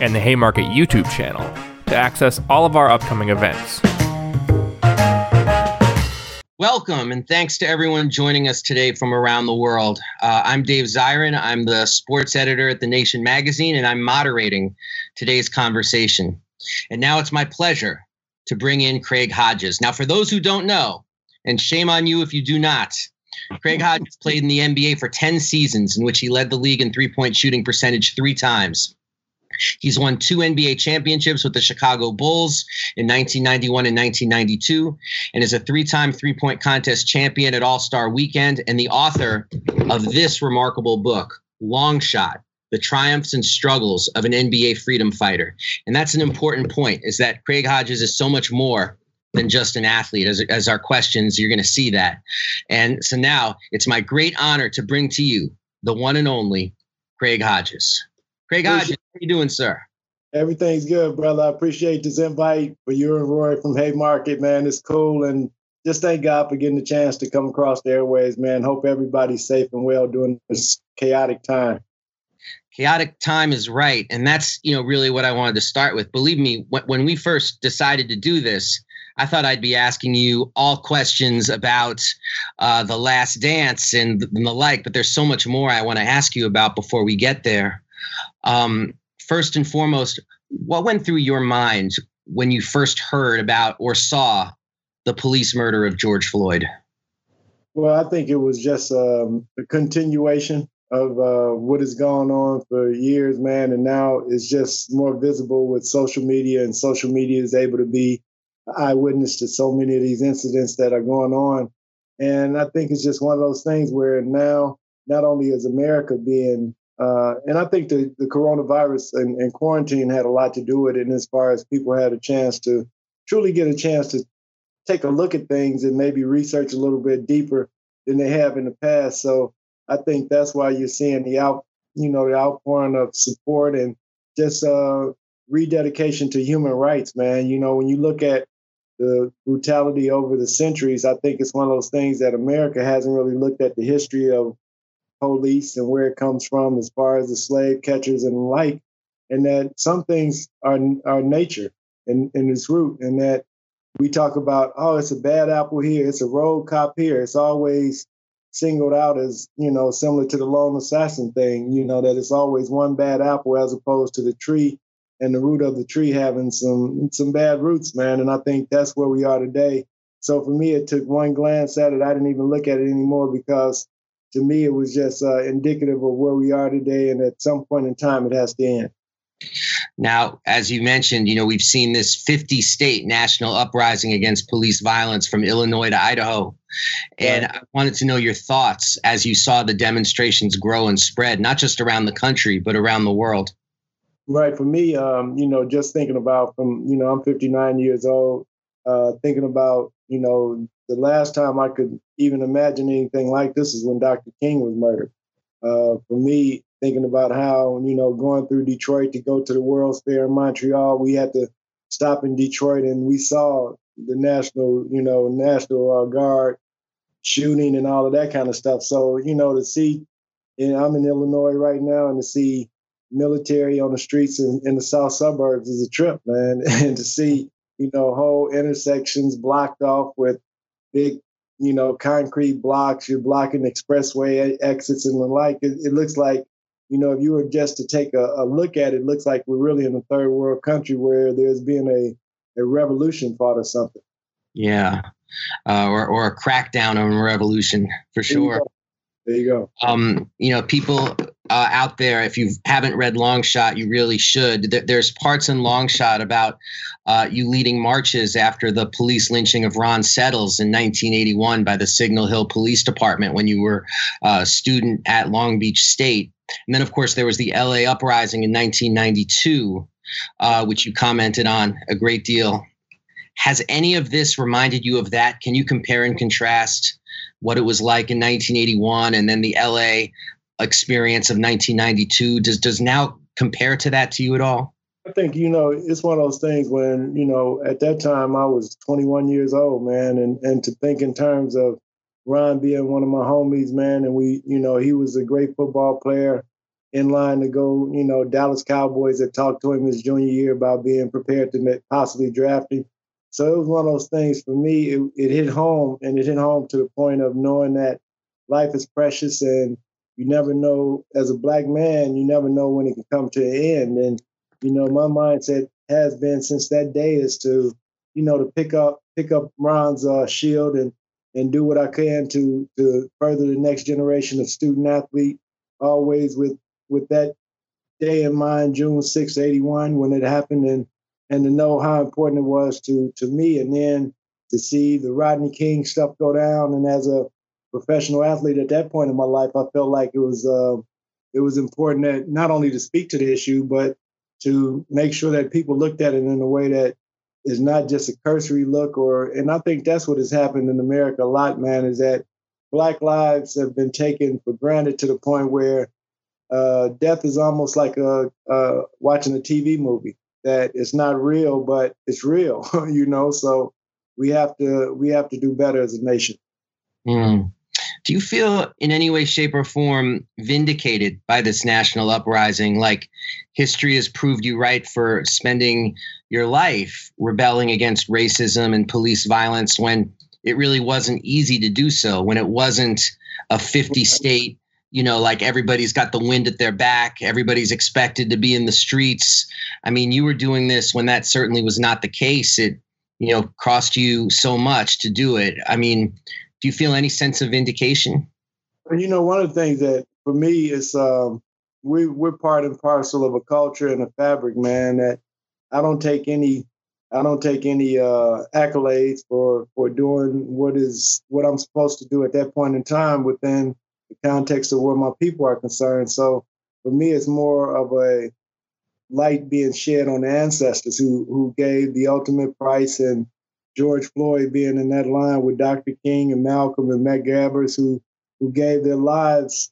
and the Haymarket YouTube channel to access all of our upcoming events. Welcome and thanks to everyone joining us today from around the world. Uh, I'm Dave Zirin. I'm the sports editor at The Nation magazine, and I'm moderating today's conversation. And now it's my pleasure to bring in Craig Hodges. Now, for those who don't know, and shame on you if you do not, Craig Hodges played in the NBA for 10 seasons, in which he led the league in three point shooting percentage three times. He's won two NBA championships with the Chicago Bulls in 1991 and 1992, and is a three time three point contest champion at All Star Weekend and the author of this remarkable book, Long Shot The Triumphs and Struggles of an NBA Freedom Fighter. And that's an important point, is that Craig Hodges is so much more than just an athlete. As, as our questions, you're going to see that. And so now it's my great honor to bring to you the one and only Craig Hodges. Craig Hodges, how you doing, sir? Everything's good, brother. I appreciate this invite for you and Roy from Haymarket, man. It's cool. And just thank God for getting the chance to come across the airways, man. Hope everybody's safe and well during this chaotic time. Chaotic time is right. And that's, you know, really what I wanted to start with. Believe me, when we first decided to do this, I thought I'd be asking you all questions about uh, the last dance and, and, the like, but there's so much more I want to ask you about before we get there. Um, first and foremost, what went through your mind when you first heard about or saw the police murder of George Floyd? Well, I think it was just um, a continuation of uh, what has gone on for years, man, and now it's just more visible with social media, and social media is able to be eyewitness to so many of these incidents that are going on. And I think it's just one of those things where now not only is America being uh, and I think the, the coronavirus and, and, quarantine had a lot to do with it, and as far as people had a chance to truly get a chance to take a look at things and maybe research a little bit deeper than they have in the past. So I think that's why you're seeing the out, you know, the outpouring of support and just uh, rededication to human rights, man. You know, when you look at the brutality over the centuries, I think it's one of those things that America hasn't really looked at the history of police and where it comes from as far as the slave catchers and like, and that some things are are nature and in its root, and that we talk about, oh, it's a bad apple here, it's a road cop here. It's always singled out as, you know, similar to the lone assassin thing, you know, that it's always one bad apple as opposed to the tree and the root of the tree having some some bad roots, man. And I think that's where we are today. So for me, it took one glance at it. I didn't even look at it anymore because to me, it was just uh, indicative of where we are today. And at some point in time, it has to end. Now, as you mentioned, you know, we've seen this 50 state national uprising against police violence from Illinois to Idaho. And. I wanted to know your thoughts as you saw the demonstrations grow and spread, not just around the country, but around the world. Right. For me, um, you know, just thinking about from, you know, I'm 59 years old, uh, thinking about, you know, the last time I could even imagine anything like this is when Dr. King was murdered. Uh, for me, thinking about how, you know, going through Detroit to go to the World's Fair in Montreal, we had to stop in Detroit and we saw the National, you know, National uh, Guard shooting and all of that kind of stuff. So, you know, to see, and I'm in Illinois right now, and to see military on the streets in, in the south suburbs is a trip, man. and to see, you know, whole intersections blocked off with big, you know, concrete blocks, you're blocking expressway exits and the like. It, it looks like, you know, if you were just to take a, a, look at it, it looks like we're really in a third world country where there's been a, a revolution fought or something. Yeah. Uh, or, or a crackdown on a revolution for sure. There you go. Um, you know, people uh, out there, if you haven't read Long Shot, you really should. There's parts in Long Shot about uh, you leading marches after the police lynching of Ron Settles in 1981 by the Signal Hill Police Department when you were a student at Long Beach State. And then, of course, there was the LA uprising in 1992 uh, which you commented on a great deal. Has any of this reminded you of that? Can you compare and contrast what it was like in 1981 and then the LA experience of 1992? Does does now compare to that to you at all? I think you know it's one of those things when you know at that time I was 21 years old, man, and and to think in terms of Ron being one of my homies, man, and we, you know, he was a great football player in line to go, you know, Dallas Cowboys had talked to him his junior year about being prepared to possibly draft him. So it was one of those things for me, it, it hit home and it hit home to the point of knowing that life is precious and you never know, as a black man, you never know when it can come to an end. And, you know, my mindset has been since that day is to, you know, to pick up, pick up Ron's uh, shield and, and do what I can to, to further the next generation of student athlete, always with with that day in mind, June 6, 81, when it happened, and and to know how important it was to to me, and then to see the Rodney King stuff go down, and as a professional athlete at that point in my life, I felt like it was uh, it was important that not only to speak to the issue, but to make sure that people looked at it in a way that is not just a cursory look or and I think that's what has happened in America a lot, man, is that black lives have been taken for granted to the point where uh, death is almost like a, watching a TV movie that it's not real, but it's real, you know. So we have to we have to do better as a nation. Mm. Do you feel in any way, shape, or form vindicated by this national uprising? Like history has proved you right for spending your life rebelling against racism and police violence when it really wasn't easy to do so, when it wasn't a 50 state you know, like everybody's got the wind at their back, everybody's expected to be in the streets. I mean, you were doing this when that certainly was not the case. It, you know, cost you so much to do it. I mean, do you feel any sense of vindication? You know, one of the things that for me is um, we we're part and parcel of a culture and a fabric, man. That I don't take any I don't take any uh, accolades for for doing what is what I'm supposed to do at that point in time within the context of where my people are concerned. So for me, it's more of a light being shed on the ancestors who who gave the ultimate price and George Floyd being in that line with Dr. King and Malcolm and Medgar Evers who who gave their lives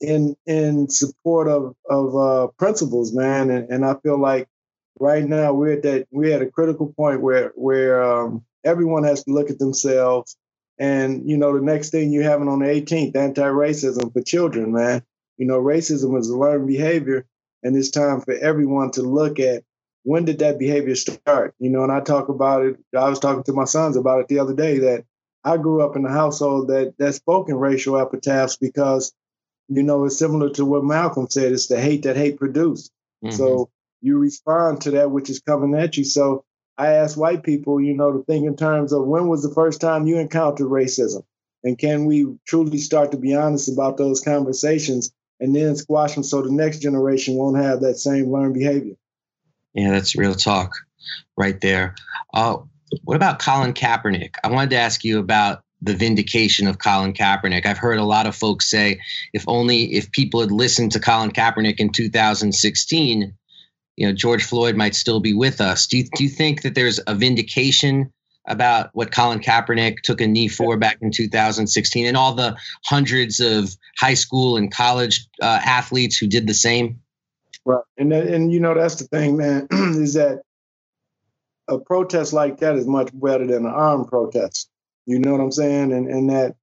in in support of of uh, principles, man. And, and I feel like right now we're at that we're at a critical point where where um, everyone has to look at themselves and you know, the next thing you're having on the 18th, anti-racism for children, man. You know, racism is a learned behavior, and it's time for everyone to look at when did that behavior start. You know, and I talk about it. I was talking to my sons about it the other day that I grew up in a household that that spoke in racial epitaphs because, you know, it's similar to what Malcolm said. It's the hate that hate produced. Mm-hmm. So you respond to that which is coming at you. So I ask white people, you know, to think in terms of when was the first time you encountered racism? And can we truly start to be honest about those conversations and then squash them so the next generation won't have that same learned behavior? Yeah, that's real talk right there. Uh, what about Colin Kaepernick? I wanted to ask you about the vindication of Colin Kaepernick. I've heard a lot of folks say if only if people had listened to Colin Kaepernick in 2016, you know George Floyd might still be with us. Do you do you think that there's a vindication about what Colin Kaepernick took a knee for back in 2016, and all the hundreds of high school and college uh, athletes who did the same? Right, and and you know that's the thing, man, is that a protest like that is much better than an armed protest. You know what I'm saying? And and that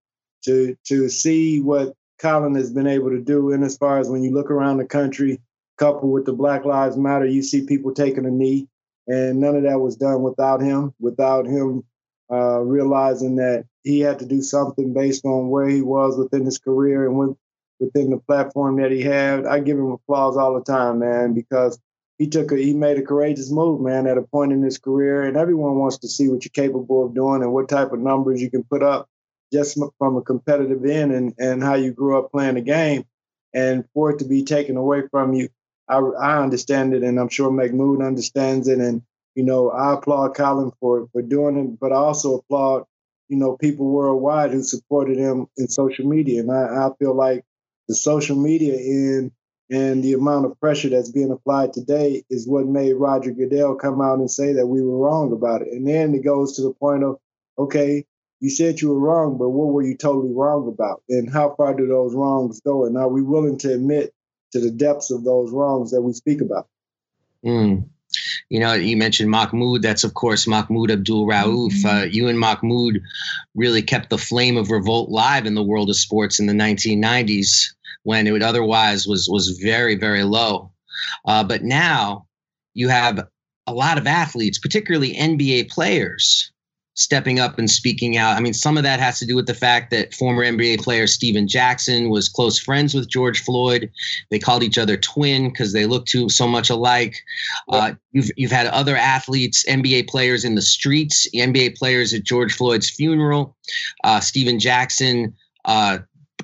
to to see what Colin has been able to do, and as far as when you look around the country coupled with the Black Lives Matter, you see people taking a knee, and none of that was done without him, without him uh, realizing that he had to do something based on where he was within his career and with, within the platform that he had. I give him applause all the time, man, because he took a he made a courageous move, man, at a point in his career, and everyone wants to see what you're capable of doing and what type of numbers you can put up just from a competitive end and, and how you grew up playing the game. And for it to be taken away from you I, I understand it, and I'm sure Mahmoud understands it. And you know, I applaud Colin for for doing it, but I also applaud you know people worldwide who supported him in social media. And I, I feel like the social media end And the amount of pressure that's being applied today is what made Roger Goodell come out and say that we were wrong about it. And then it goes to the point of, okay, you said you were wrong, but what were you totally wrong about? And how far do those wrongs go? And are we willing to admit to the depths of those wrongs that we speak about? Mm. You know, you mentioned Mahmoud. That's, of course, Mahmoud Abdul Rauf. Mm-hmm. Uh, you and Mahmoud really kept the flame of revolt live in the world of sports in the 1990s when it otherwise was, was very, very low. Uh, but now you have a lot of athletes, particularly NBA players, stepping up and speaking out. I mean, some of that has to do with the fact that former NBA player Stephen Jackson was close friends with George Floyd. They called each other twin because they looked too so much alike. Uh, you've you've had other athletes, NBA players in the streets, NBA players at George Floyd's funeral. Uh, Stephen Jackson. Uh,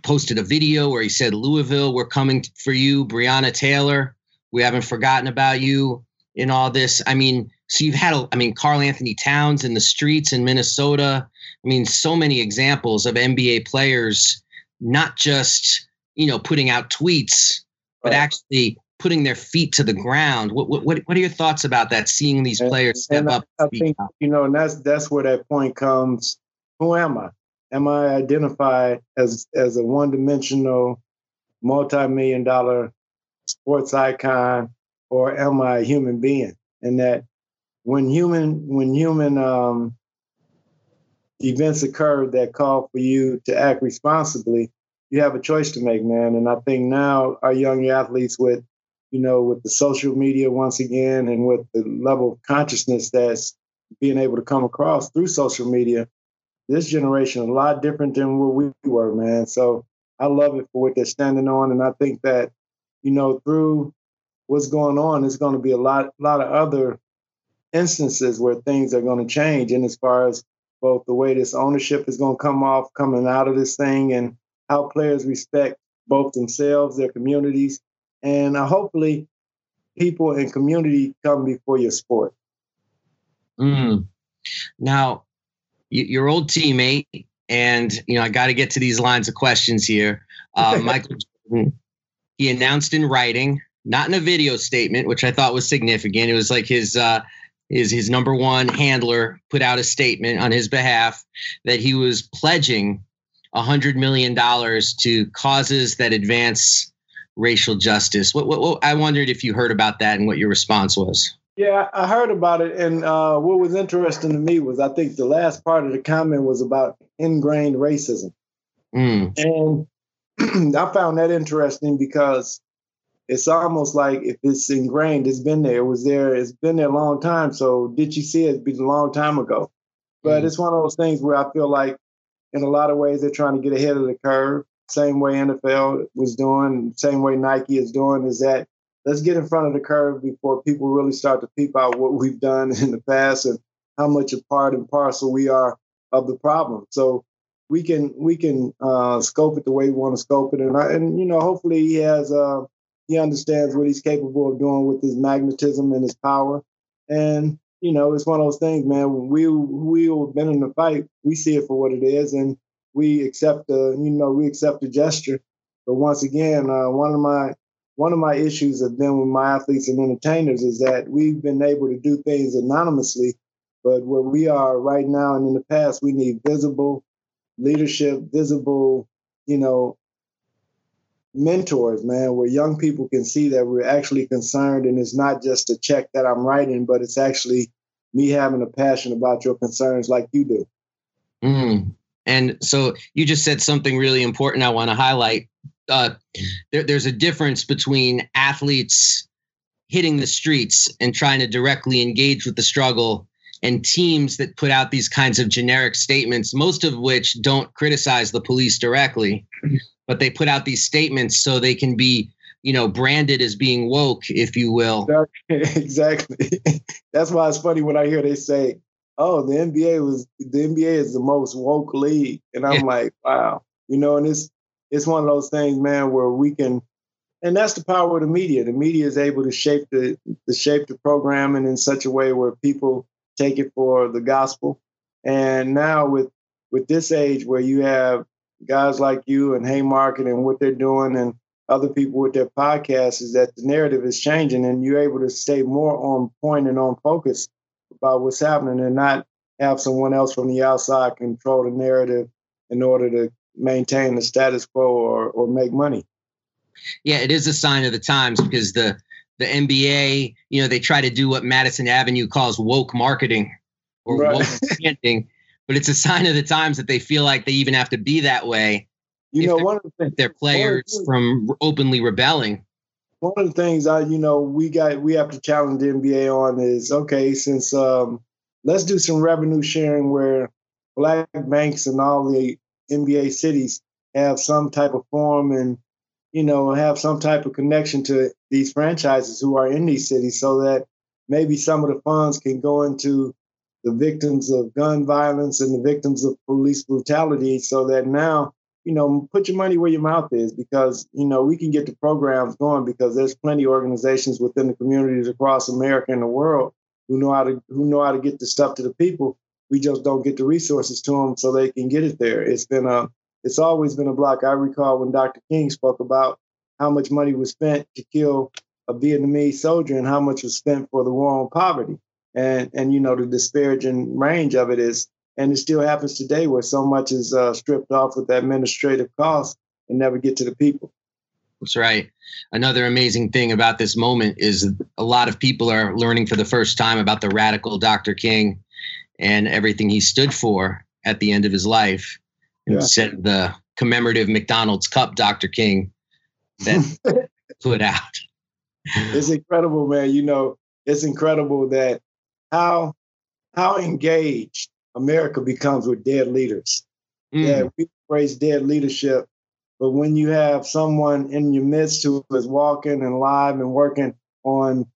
posted a video where he said, Louisville, we're coming for you. Breonna Taylor, we haven't forgotten about you in all this. I mean, so you've had, I mean, Karl-Anthony Towns in the streets in Minnesota. I mean, so many examples of NBA players not just you know putting out tweets, but right. actually putting their feet to the ground. What what what are your thoughts about that? Seeing these players step and up. I think out? you know, and that's that's where that point comes. Who am I? Am I identified as as a one-dimensional, multi-million dollar sports icon, or am I a human being? And that when human when human um, events occur that call for you to act responsibly, you have a choice to make, man. And I think now our young athletes with you know with the social media once again and with the level of consciousness that's being able to come across through social media, this generation a lot different than what we were, man. So I love it for what they're standing on, and I think that you know through what's going on, there's going to be a lot, lot of other instances where things are going to change. And as far as both the way this ownership is going to come off coming out of this thing and how players respect both themselves, their communities, and uh, hopefully people and community come before your sport. Mm. Now, your old teammate, and you know, I got to get to these lines of questions here. Uh, Michael he announced in writing, not in a video statement, which I thought was significant. It was like his uh, his his number one handler put out a statement on his behalf that he was pledging a hundred million dollars to causes that advance racial justice. What, what, what, I wondered if you heard about that and what your response was. Yeah, I heard about it, and uh, what was interesting to me was I think the last part of the comment was about ingrained racism, mm. and I found that interesting because it's almost like if it's ingrained, it's been there, it was there, it's been there a long time. So did you see it? It's been a long time ago. But mm it's one of those things where I feel like in a lot of ways they're trying to get ahead of the curve. Same way NFL was doing, same way Nike is doing, is that let's get in front of the curve before people really start to peep out what we've done in the past and how much a part and parcel we are of the problem. So we can we can uh, scope it the way we want to scope it, and I, and you know hopefully he has uh, he understands what he's capable of doing with his magnetism and his power. And you know, it's one of those things, man. When we we've been in the fight, we see it for what it is, and we accept the you know we accept the gesture. But once again, uh, one of my one of my issues have been with my athletes and entertainers is that we've been able to do things anonymously, but where we are right now and in the past, we need visible leadership, visible, you know, mentors, man, where young people can see that we're actually concerned and it's not just a check that I'm writing, but it's actually me having a passion about your concerns like you do. Mm. And so you just said something really important I want to highlight. Uh, there, there's a difference between athletes hitting the streets and trying to directly engage with the struggle and teams that put out these kinds of generic statements, most of which don't criticize the police directly but they put out these statements so they can be you know branded as being woke if you will exactly that's why it's funny when i hear they say oh the nba was the nba is the most woke league. And i'm yeah. like wow. You know and it's it's one of those things man where we can and that's the power of the media. The media is able to shape the, the shape the programming in such a way where people take it for the gospel. And now with with this age where you have guys like you and Haymarket and what they're doing and other people with their podcasts is that the narrative is changing and you're able to stay more on point and on focus about what's happening and not have someone else from the outside control the narrative in order to maintain the status quo or, or make money. Yeah, it is a sign of the times because the the NBA, you know, they try to do what Madison Avenue calls woke marketing or right. woke branding, but it's a sign of the times that they feel like they even have to be that way. You know, one of the things, their players from openly rebelling. One of the things I, you know, we got we have to challenge the NBA on is okay, since um, let's do some revenue sharing where black banks and all the NBA cities have some type of form and you know have some type of connection to these franchises who are in these cities so that maybe some of the funds can go into the victims of gun violence and the victims of police brutality so that now you know put your money where your mouth is because you know we can get the programs going because there's plenty of organizations within the communities across america and the world who know how to who know how to get the stuff to the people we just don't get the resources to them so they can get it there. It's been a it's always been a block. I recall when Dr. King spoke about how much money was spent to kill a Vietnamese soldier and how much was spent for the war on poverty. And and you know the disparaging range of it is, and it still happens today where so much is uh, stripped off with administrative costs and never get to the people. That's right. Another amazing thing about this moment is a lot of people are learning for the first time about the radical Dr. King and everything he stood for at the end of his life. Yeah. Instead of the commemorative McDonald's Cup, Dr. King, that put out. It's incredible, man. You know, it's incredible that how how engaged America becomes with dead leaders. Mm. Yeah, we praise dead leadership, but when you have someone in your midst who is walking and live and working on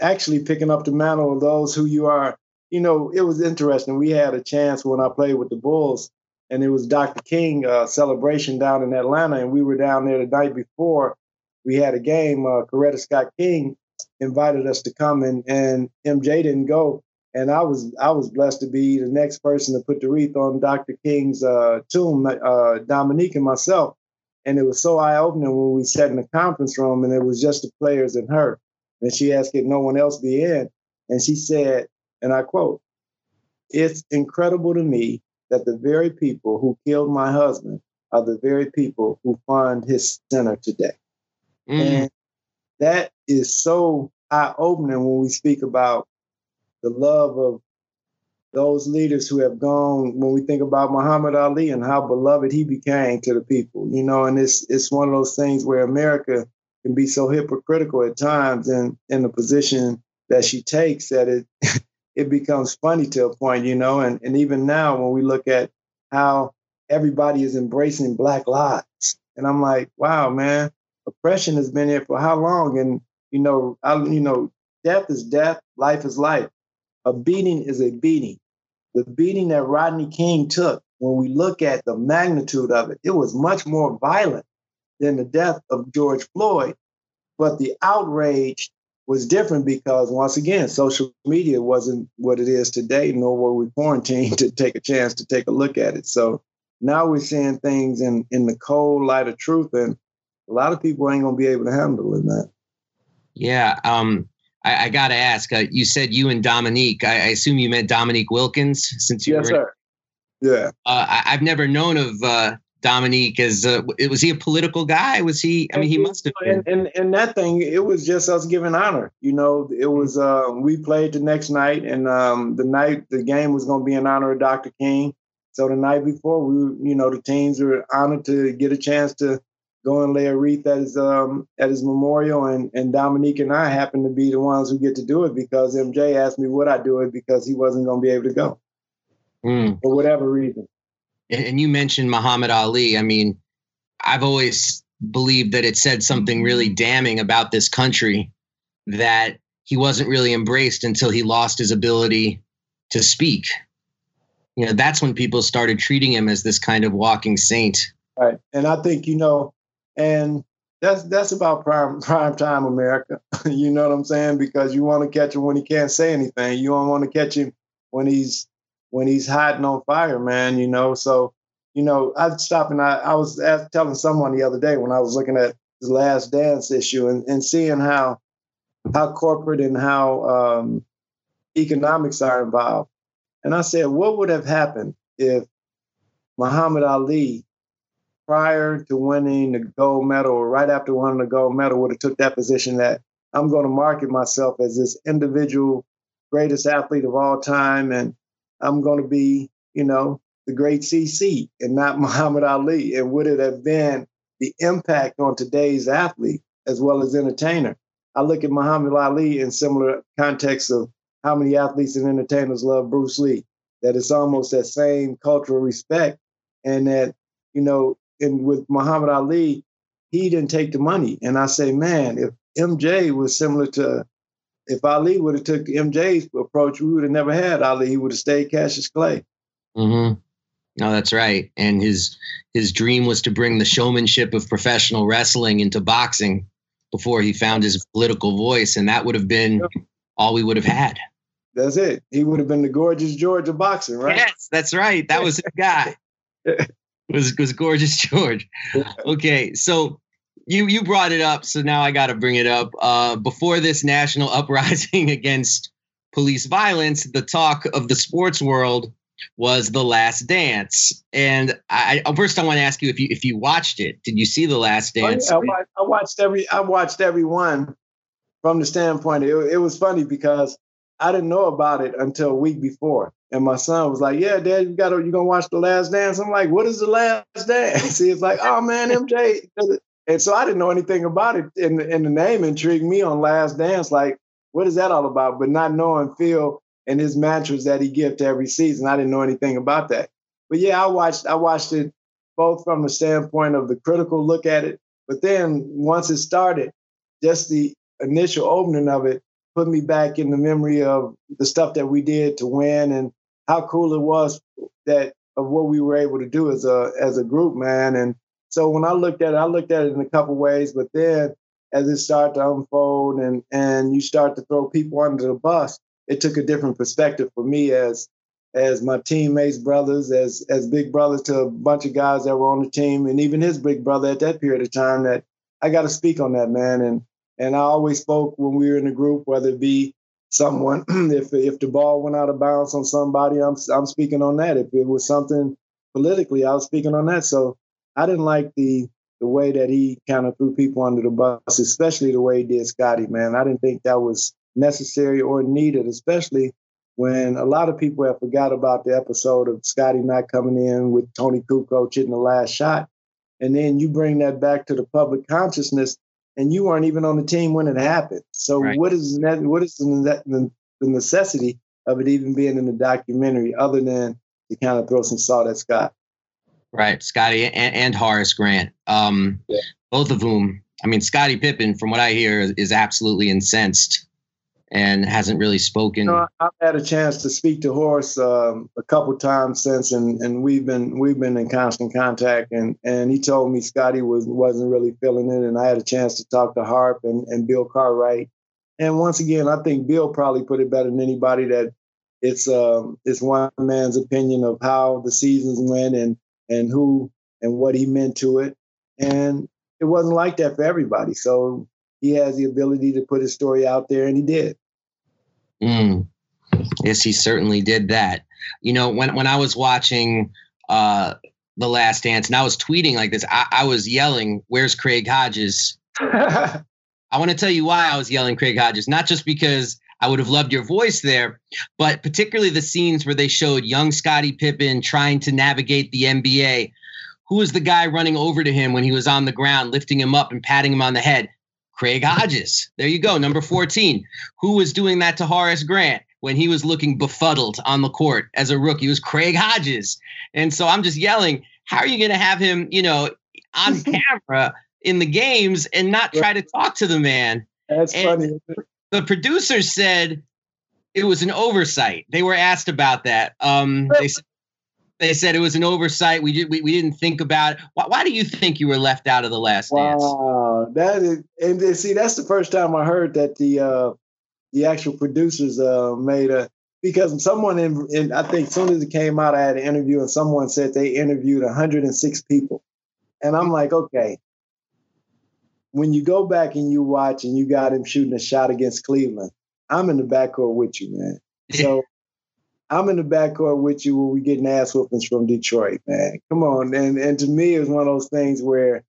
actually picking up the mantle of those who you are you know, it was interesting. We had a chance when I played with the Bulls, and it was Dr. King uh, celebration down in Atlanta, and we were down there the night before. We had a game. Uh, Coretta Scott King invited us to come, and and MJ didn't go, and I was I was blessed to be the next person to put the wreath on Dr. King's uh, tomb, uh, Dominique and myself. And it was so eye opening when we sat in the conference room, and it was just the players and her. And she asked if no one else be in, and she said, and I quote, It's incredible to me that the very people who killed my husband are the very people who fund his center today. Mm. And that is so eye opening when we speak about the love of those leaders who have gone when we think about Muhammad Ali and how beloved he became to the people, you know, and it's it's one of those things where America can be so hypocritical at times and in the position that she takes that it it becomes funny to a point, you know. And, and even now, when we look at how everybody is embracing Black lives, and I'm like, wow, man, oppression has been here for how long? And you know, I, you know, death is death, life is life. A beating is a beating. The beating that Rodney King took, when we look at the magnitude of it, it was much more violent than the death of George Floyd. But the outrage was different because once again, social media wasn't what it is today, nor were we quarantined to take a chance to take a look at it. So now we're seeing things in in the cold light of truth, and a lot of people ain't gonna be able to handle that. Yeah, um, I, I got to ask. Uh, you said you and Dominique. I, I, assume you meant Dominique Wilkins, since you yes, were. Sir. Yeah. Uh, I, have never known of uh, Dominique as uh, was he a political guy? Was he? I mean, he must have been. And, and, and that thing, it was just us giving honor. You know, it was. Uh, we played the next night, and um, the night the game was going to be in honor of Dr. King. So the night before, we, you know, the teams were honored to get a chance to go and lay a wreath at his um, at his memorial, and and Dominique and I happen to be the ones who get to do it because MJ asked me would I do it because he wasn't going to be able to go mm. for whatever reason and you mentioned Muhammad Ali. I mean, I've always believed that it said something really damning about this country that he wasn't really embraced until he lost his ability to speak. You know, that's when people started treating him as this kind of walking saint. Right. And I think, you know, and that's that's about prime prime time America. you know what I'm saying? Because you want to catch him when he can't say anything. You don't want to catch him when he's when he's hiding on fire, man, you know. So, you know, I'd stop and I, I was telling someone the other day when I was looking at the last dance issue and, and seeing how how corporate and how um, economics are involved. And I said, what would have happened if Muhammad Ali, prior to winning the gold medal or right after winning the gold medal, would have took that position that I'm going to market myself as this individual greatest athlete of all time, and I'm going to be, you know, the great CC and not Muhammad Ali. And would it have been the impact on today's athlete as well as entertainer? I look at Muhammad Ali in similar context of how many athletes and entertainers love Bruce Lee. That it's almost that same cultural respect, and that you know, and with Muhammad Ali, he didn't take the money. And I say, man, if MJ was similar to, if Ali would have took MJ's approach, we would have never had Ali. He would have stayed Cassius Clay. Mm-hmm. No, that's right. And his his dream was to bring the showmanship of professional wrestling into boxing before he found his political voice, and that would have been all we would have had. That's it. He would have been the gorgeous George of boxing, right? Yes, that's right. That was the guy. was was gorgeous George. Okay, so you you brought it up, so now I got to bring it up. Uh, before this national uprising against police violence, the talk of the sports world was The Last Dance. And I, first, I want to ask you if you if you watched it. Did you see The Last Dance? Oh, yeah, I, watched, every I watched every one from the standpoint. It, it was funny because I didn't know about it until a week before. And my son was like, "Yeah, Dad, you got to you gonna watch the Last Dance?" I'm like, "What is the Last Dance?" He's like, "Oh man, MJ." And so I didn't know anything about it, and, and the name intrigued me on Last Dance. Like, what is that all about? But not knowing Phil and his mantras that he gives every season. I didn't know anything about that. But yeah, I watched I watched it both from the standpoint of the critical look at it, but then once it started, just the initial opening of it put me back in the memory of the stuff that we did to win and how cool it was that of what we were able to do as a as a group, man. And so when I looked at it, I looked at it in a couple ways, but then as it started to unfold and and you start to throw people under the bus, it took a different perspective for me as as my teammates, brothers, as as big brothers to a bunch of guys that were on the team, and even his big brother at that period of time. That I got to speak on that man, and and I always spoke when we were in a group, whether it be someone if if the ball went out of bounds on somebody, I'm I'm speaking on that. If it was something politically, I was speaking on that. So I didn't like the the way that he kind of threw people under the bus, especially the way he did Scottie. Man, I didn't think that was necessary or needed, especially when a lot of people have forgot about the episode of Scottie not coming in with Toni Kukoc hitting the last shot. And then you bring that back to the public consciousness, and you weren't even on the team when it happened. So right. what is what is the, the necessity of it even being in the documentary, other than to kind of throw some salt at Scott? Right, Scottie and, and Horace Grant, um, yeah. both of whom. I mean, Scottie Pippen, from what I hear, is, is absolutely incensed and hasn't really spoken. You know, I've had a chance to speak to Horace um, a couple times since, and, and we've been we've been in constant contact. And and he told me Scottie was wasn't really feeling it, and I had a chance to talk to Harp and, and Bill Cartwright. And once again, I think Bill probably put it better than anybody that it's um, it's one man's opinion of how the seasons went and and who and what he meant to it. And it wasn't like that for everybody. So he has the ability to put his story out there, and he did. Mm. Yes, he certainly did that. You know, when when I was watching uh, the Last Dance, and I was tweeting like this, I, I was yelling, "Where's Craig Hodges?" I want to tell you why I was yelling Craig Hodges, not just because I would have loved your voice there, but particularly the scenes where they showed young Scottie Pippen trying to navigate the NBA. Who was the guy running over to him when he was on the ground, lifting him up and patting him on the head? Craig Hodges. There you go, number 14. Who was doing that to Horace Grant when he was looking befuddled on the court as a rookie? It was Craig Hodges. And so I'm just yelling, how are you going to have him, you know, on camera in the games and not try to talk to the man? That's and funny. The producers said it was an oversight. They were asked about that. Um, they said they said it was an oversight. We did we, we didn't think about it. Why, why do you think you were left out of the last wow, dance? Wow, that is and see that's the first time I heard that the uh the actual producers uh made a because someone in, in I think as soon as it came out, I had an interview and someone said they interviewed 106 people. And I'm like, okay, when you go back and you watch and you got him shooting a shot against Cleveland, I'm in the backcourt with you, man. So I'm in the backcourt with you when we getting ass whoopings from Detroit, man. Come on. And and to me, it's one of those things where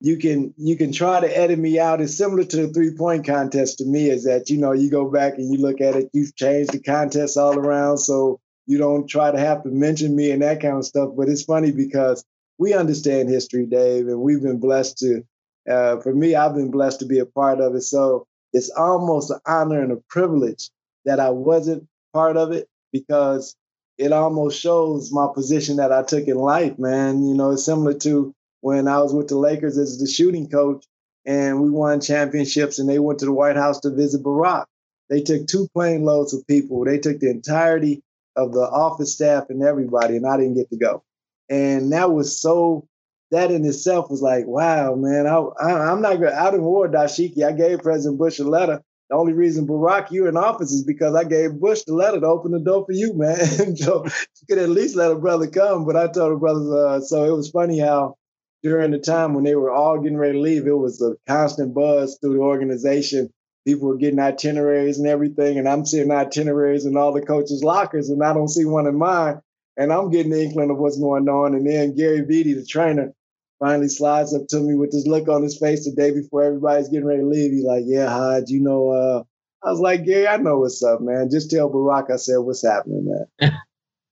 you can you can try to edit me out. It's similar to the three point contest to me, is that you know, you go back and you look at it, you've changed the contest all around. So you don't try to have to mention me and that kind of stuff. But it's funny because we understand history, Dave, and we've been blessed to uh, for me, I've been blessed to be a part of it. So it's almost an honor and a privilege that I wasn't part of it because it almost shows my position that I took in life, man. You know, it's similar to when I was with the Lakers as the shooting coach and we won championships and they went to the White House to visit Barack. They took two plane loads of people. They took the entirety of the office staff and everybody, and I didn't get to go. And that was so that in itself was like, wow, man, I, I, am not to, I didn't war dashiki. I gave President Bush a letter. The only reason Barack, you're in office is because I gave Bush the letter to open the door for you, man. so you could at least let a brother come. But I told the brothers, uh, so it was funny how during the time when they were all getting ready to leave, it was a constant buzz through the organization. People were getting itineraries and everything, and I'm seeing itineraries in all the coaches' lockers, and I don't see one in mine. And I'm getting the inkling of what's going on. And then Gary Vitti, the trainer, finally slides up to me with this look on his face the day before everybody's getting ready to leave. He's like, Yeah, Hodge, you know, uh, I was like, Gary, I know what's up, man. Just tell Barack I said, What's happening, man?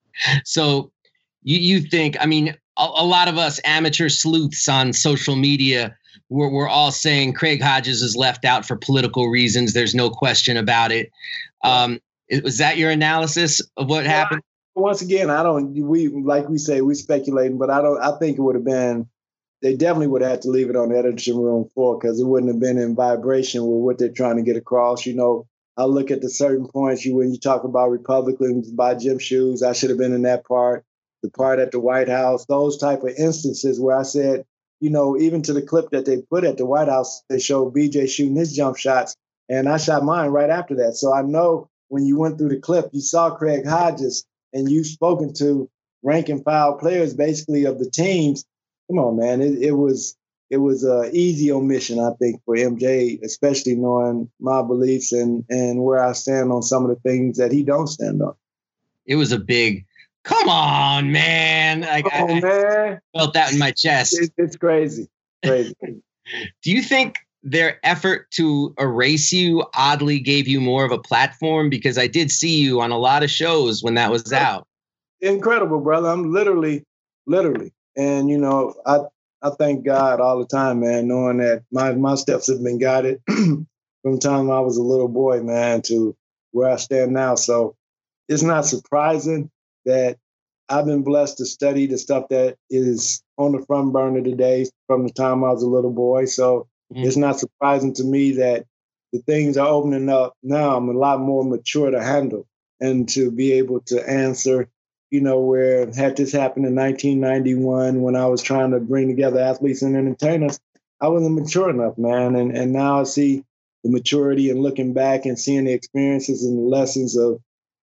so you you think, I mean, a, a, lot of us amateur sleuths on social media, we're, we're all saying Craig Hodges is left out for political reasons. There's no question about it. Um, was that your analysis of what happened? Once again, I don't. We like we say, we speculating, but I don't. I think it would have been they definitely would have to leave it on the editing room floor because it wouldn't have been in vibration with what they're trying to get across. You know, I look at the certain points you when you talk about Republicans buy gym shoes. I should have been in that part. The part at the White House, those type of instances where I said, you know, even to the clip that they put at the White House, they showed BJ shooting his jump shots, and I shot mine right after that. So I know when you went through the clip, you saw Craig Hodges, and you've spoken to rank and file players basically of the teams come on, man. It, it was it was a easy omission, I think, for MJ, especially knowing my beliefs and and where I stand on some of the things that he don't stand on. It was a big, come on, man! I, come on, man. I felt that in my chest. It, it's crazy, crazy. Do you think their effort to erase you oddly gave you more of a platform? Because I did see you on a lot of shows when that was out. Incredible, brother. I'm literally, literally and you know, I I thank God all the time, man, knowing that my my steps have been guided from the time I was a little boy, man, to where I stand now. So it's not surprising that I've been blessed to study the stuff that is on the front burner today from the time I was a little boy. So mm-hmm. it's not surprising to me that the things are opening up now. I'm a lot more mature to handle and to be able to answer you know, where had this happened in 1991 when I was trying to bring together athletes and entertainers, I wasn't mature enough, man. And and now I see the maturity and looking back and seeing the experiences and the lessons of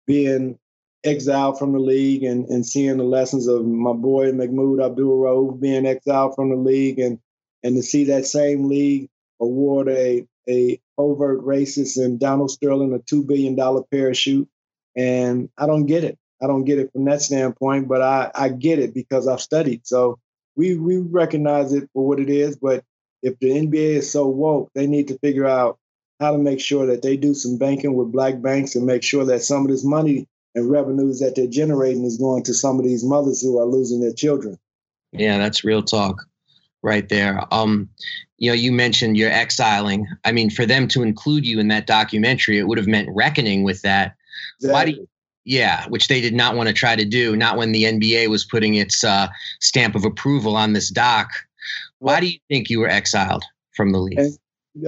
being exiled from the league and, and seeing the lessons of my boy Mahmoud Abdul being exiled from the league and and to see that same league award a a overt racist and Donald Sterling a two billion dollar parachute. And I don't get it. I don't get it from that standpoint, but I, I get it because I've studied. So we we recognize it for what it is. But if the NBA is so woke, they need to figure out how to make sure that they do some banking with black banks and make sure that some of this money and revenues that they're generating is going to some of these mothers who are losing their children. Yeah, that's real talk right there. Um, you know, you mentioned you're exiling. I mean, for them to include you in that documentary, it would have meant reckoning with that. Exactly. Why do you, yeah, which they did not want to try to do, not when the NBA was putting its uh, stamp of approval on this doc. Why do you think you were exiled from the league?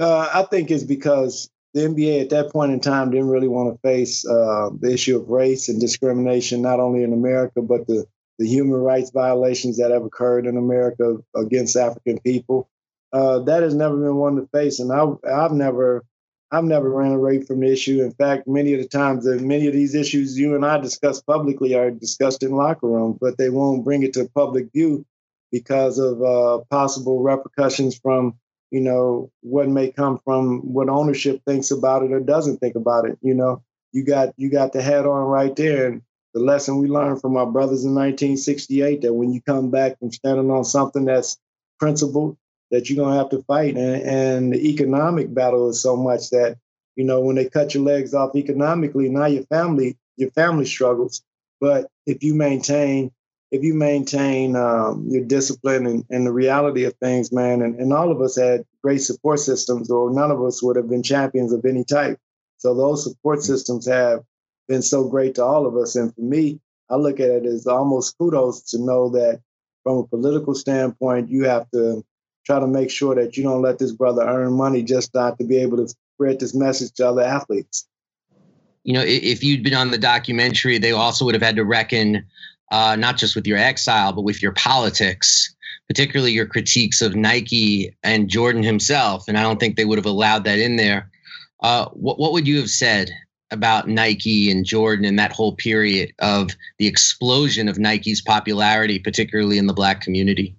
Uh, I think it's because the NBA at that point in time didn't really want to face uh, the issue of race and discrimination, not only in America, but the, the human rights violations that have occurred in America against African people. Uh, that has never been one to face. And I, I've never I've never ran away from the issue. In fact, many of the times that many of these issues you and I discuss publicly are discussed in locker rooms, but they won't bring it to public view because of uh, possible repercussions from you know, what may come from what ownership thinks about it or doesn't think about it. You know, you got you got the head on right there. And the lesson we learned from our brothers in 1968 that when you come back from standing on something that's principled, that you're gonna have to fight. And, and the economic battle is so much that, you know, when they cut your legs off economically, now your family, your family struggles. But if you maintain if you maintain um, your discipline and, and, the reality of things, man, and, and all of us had great support systems, or none of us would have been champions of any type. So those support mm-hmm. systems have been so great to all of us. And for me, I look at it as almost kudos to know that from a political standpoint, you have to try to make sure that you don't let this brother earn money just not to be able to spread this message to other athletes. You know, if you'd been on the documentary, they also would have had to reckon uh, not just with your exile, but with your politics, particularly your critiques of Nike and Jordan himself. And I don't think they would have allowed that in there. Uh, what, what would you have said about Nike and Jordan in that whole period of the explosion of Nike's popularity, particularly in the black community?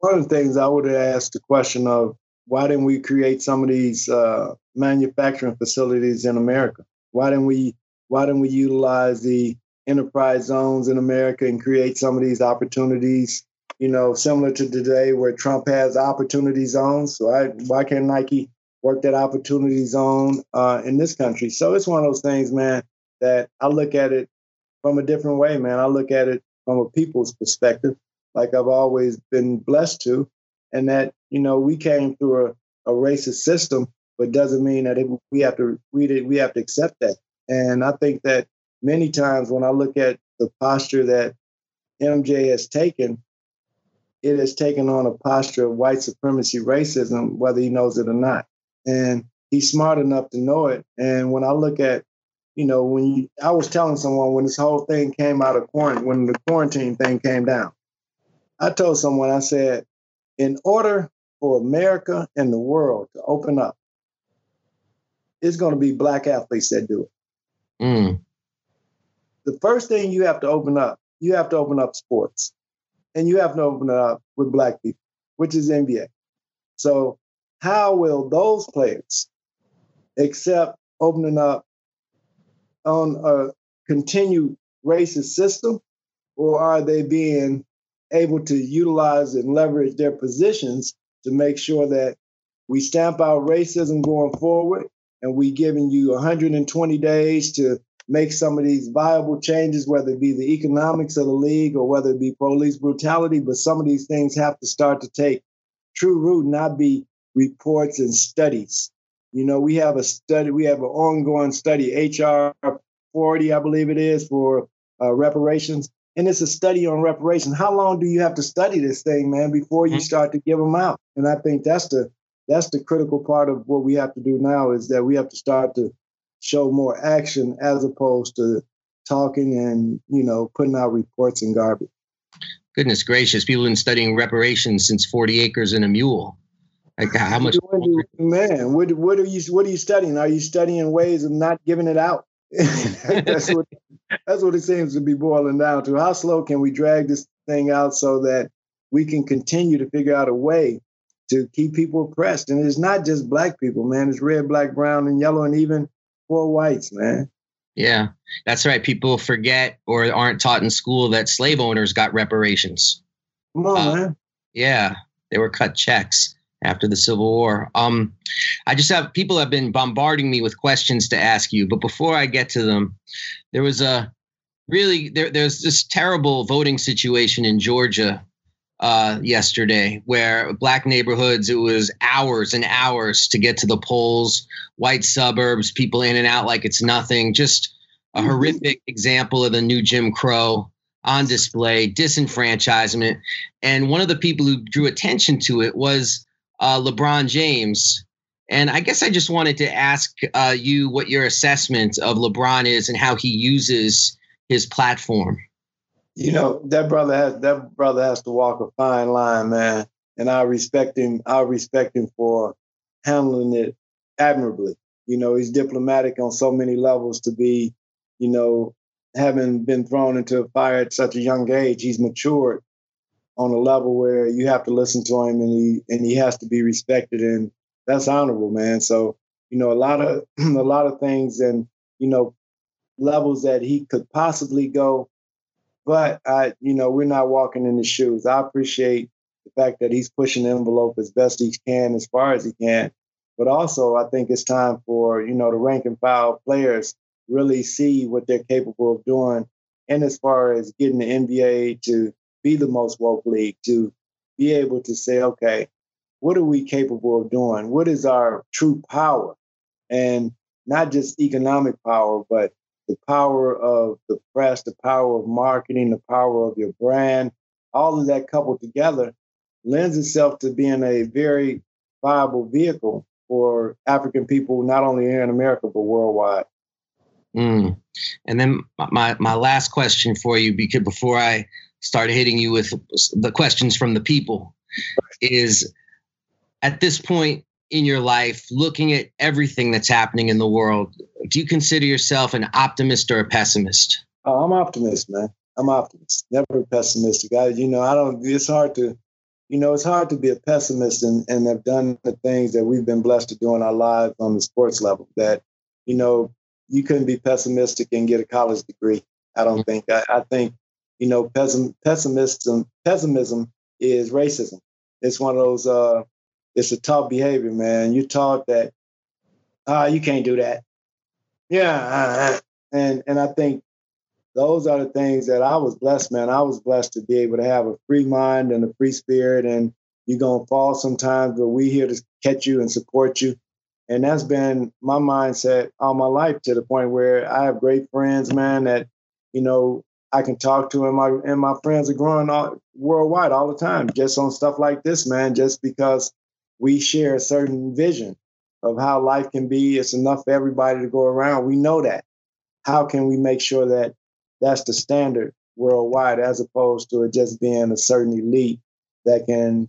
One of the things I would have asked the question of why didn't we create some of these uh, manufacturing facilities in America? Why didn't we why didn't we utilize the enterprise zones in America and create some of these opportunities, you know, similar to today where Trump has opportunity zones. So I, why can't Nike work that opportunity zone uh, in this country? So it's one of those things, man, that I look at it from a different way, man. I look at it from a people's perspective, like I've always been blessed to. And that, you know, we came through a, a racist system, but doesn't mean that it, we have to we, we have to accept that. And I think that many times when I look at the posture that MJ has taken, it has taken on a posture of white supremacy racism, whether he knows it or not. And he's smart enough to know it. And when I look at, you know, when you, I was telling someone when this whole thing came out of quarantine, when the quarantine thing came down, I told someone, I said, in order for America and the world to open up, it's going to be black athletes that do it. Mm the first thing you have to open up, you have to open up sports. And you have to open it up with black people, which is NBA. So how will those players accept opening up on a continued racist system? Or are they being able to utilize and leverage their positions to make sure that we stamp out racism going forward and we giving you 120 days to make some of these viable changes, whether it be the economics of the league or whether it be police brutality. But some of these things have to start to take true root, not be reports and studies. You know, we have a study, we have an ongoing study, HR 40, I believe it is, for uh, reparations. And it's a study on reparations. How long do you have to study this thing, man, before you mm-hmm. start to give them out? And I think that's the that's the critical part of what we have to do now is that we have to start to show more action as opposed to talking and you know putting out reports and garbage. Goodness gracious, people have been studying reparations since 40 acres and a mule. Like how much? Man, what what are you what are you studying? Are you studying ways of not giving it out? that's what that's what it seems to be boiling down to. How slow can we drag this thing out so that we can continue to figure out a way to keep people oppressed? And it's not just black people, man. It's red, black, brown, and yellow, and even poor whites, man. Yeah, that's right. People forget or aren't taught in school that slave owners got reparations. Come on, uh, man. Yeah, they were cut checks after the Civil War. Um, I just have people have been bombarding me with questions to ask you, but before I get to them, there was a really there, there's this terrible voting situation in Georgia uh, yesterday, where black neighborhoods, it was hours and hours to get to the polls, white suburbs, people in and out like it's nothing. Just a mm-hmm. horrific example of the new Jim Crow on display, disenfranchisement. And one of the people who drew attention to it was uh, LeBron James. And I guess I just wanted to ask uh, you what your assessment of LeBron is and how he uses his platform you know that brother has that brother has to walk a fine line, man. And I respect him. I respect him for handling it admirably. You know, he's diplomatic on so many levels to be, you know, having been thrown into a fire at such a young age, he's matured on a level where you have to listen to him and he and he has to be respected and that's honorable, man. So, you know, a lot of a lot of things and, you know, levels that he could possibly go. But I, you know, we're not walking in his shoes. I appreciate the fact that he's pushing the envelope as best he can, as far as he can. But also, I think it's time for you know the rank and file players really see what they're capable of doing, and as far as getting the NBA to be the most woke league, to be able to say, okay, what are we capable of doing? What is our true power? And not just economic power, but the power of the press, the power of marketing, the power of your brand, all of that coupled together lends itself to being a very viable vehicle for African people, not only here in America, but worldwide. Mm. And then my, my last question for you, because before I start hitting you with the questions from the people, is at this point in your life, looking at everything that's happening in the world, do you consider yourself an optimist or a pessimist? Oh, I'm optimist, man. I'm optimist, never pessimistic. I, you know, I don't. It's hard to, you know, it's hard to be a pessimist and and have done the things that we've been blessed to do in our lives on the sports level. That, you know, you couldn't be pessimistic and get a college degree. I don't mm-hmm. think. I, I think, you know, pessim, pessimism pessimism is racism. It's one of those. uh It's a tough behavior, man. You're taught that, ah, you can't do that yeah, uh, uh, and and I think those are the things that I was blessed, man. I was blessed to be able to have a free mind and a free spirit, and you're gonna fall sometimes, but we here to catch you and support you. And that's been my mindset all my life to the point where I have great friends, man, that you know I can talk to, and my and my friends are growing all, worldwide all the time, just on stuff like this, man. Just because we share a certain vision, of how life can be. It's enough for everybody to go around. We know that. How can we make sure that that's the standard worldwide as opposed to it just being a certain elite that can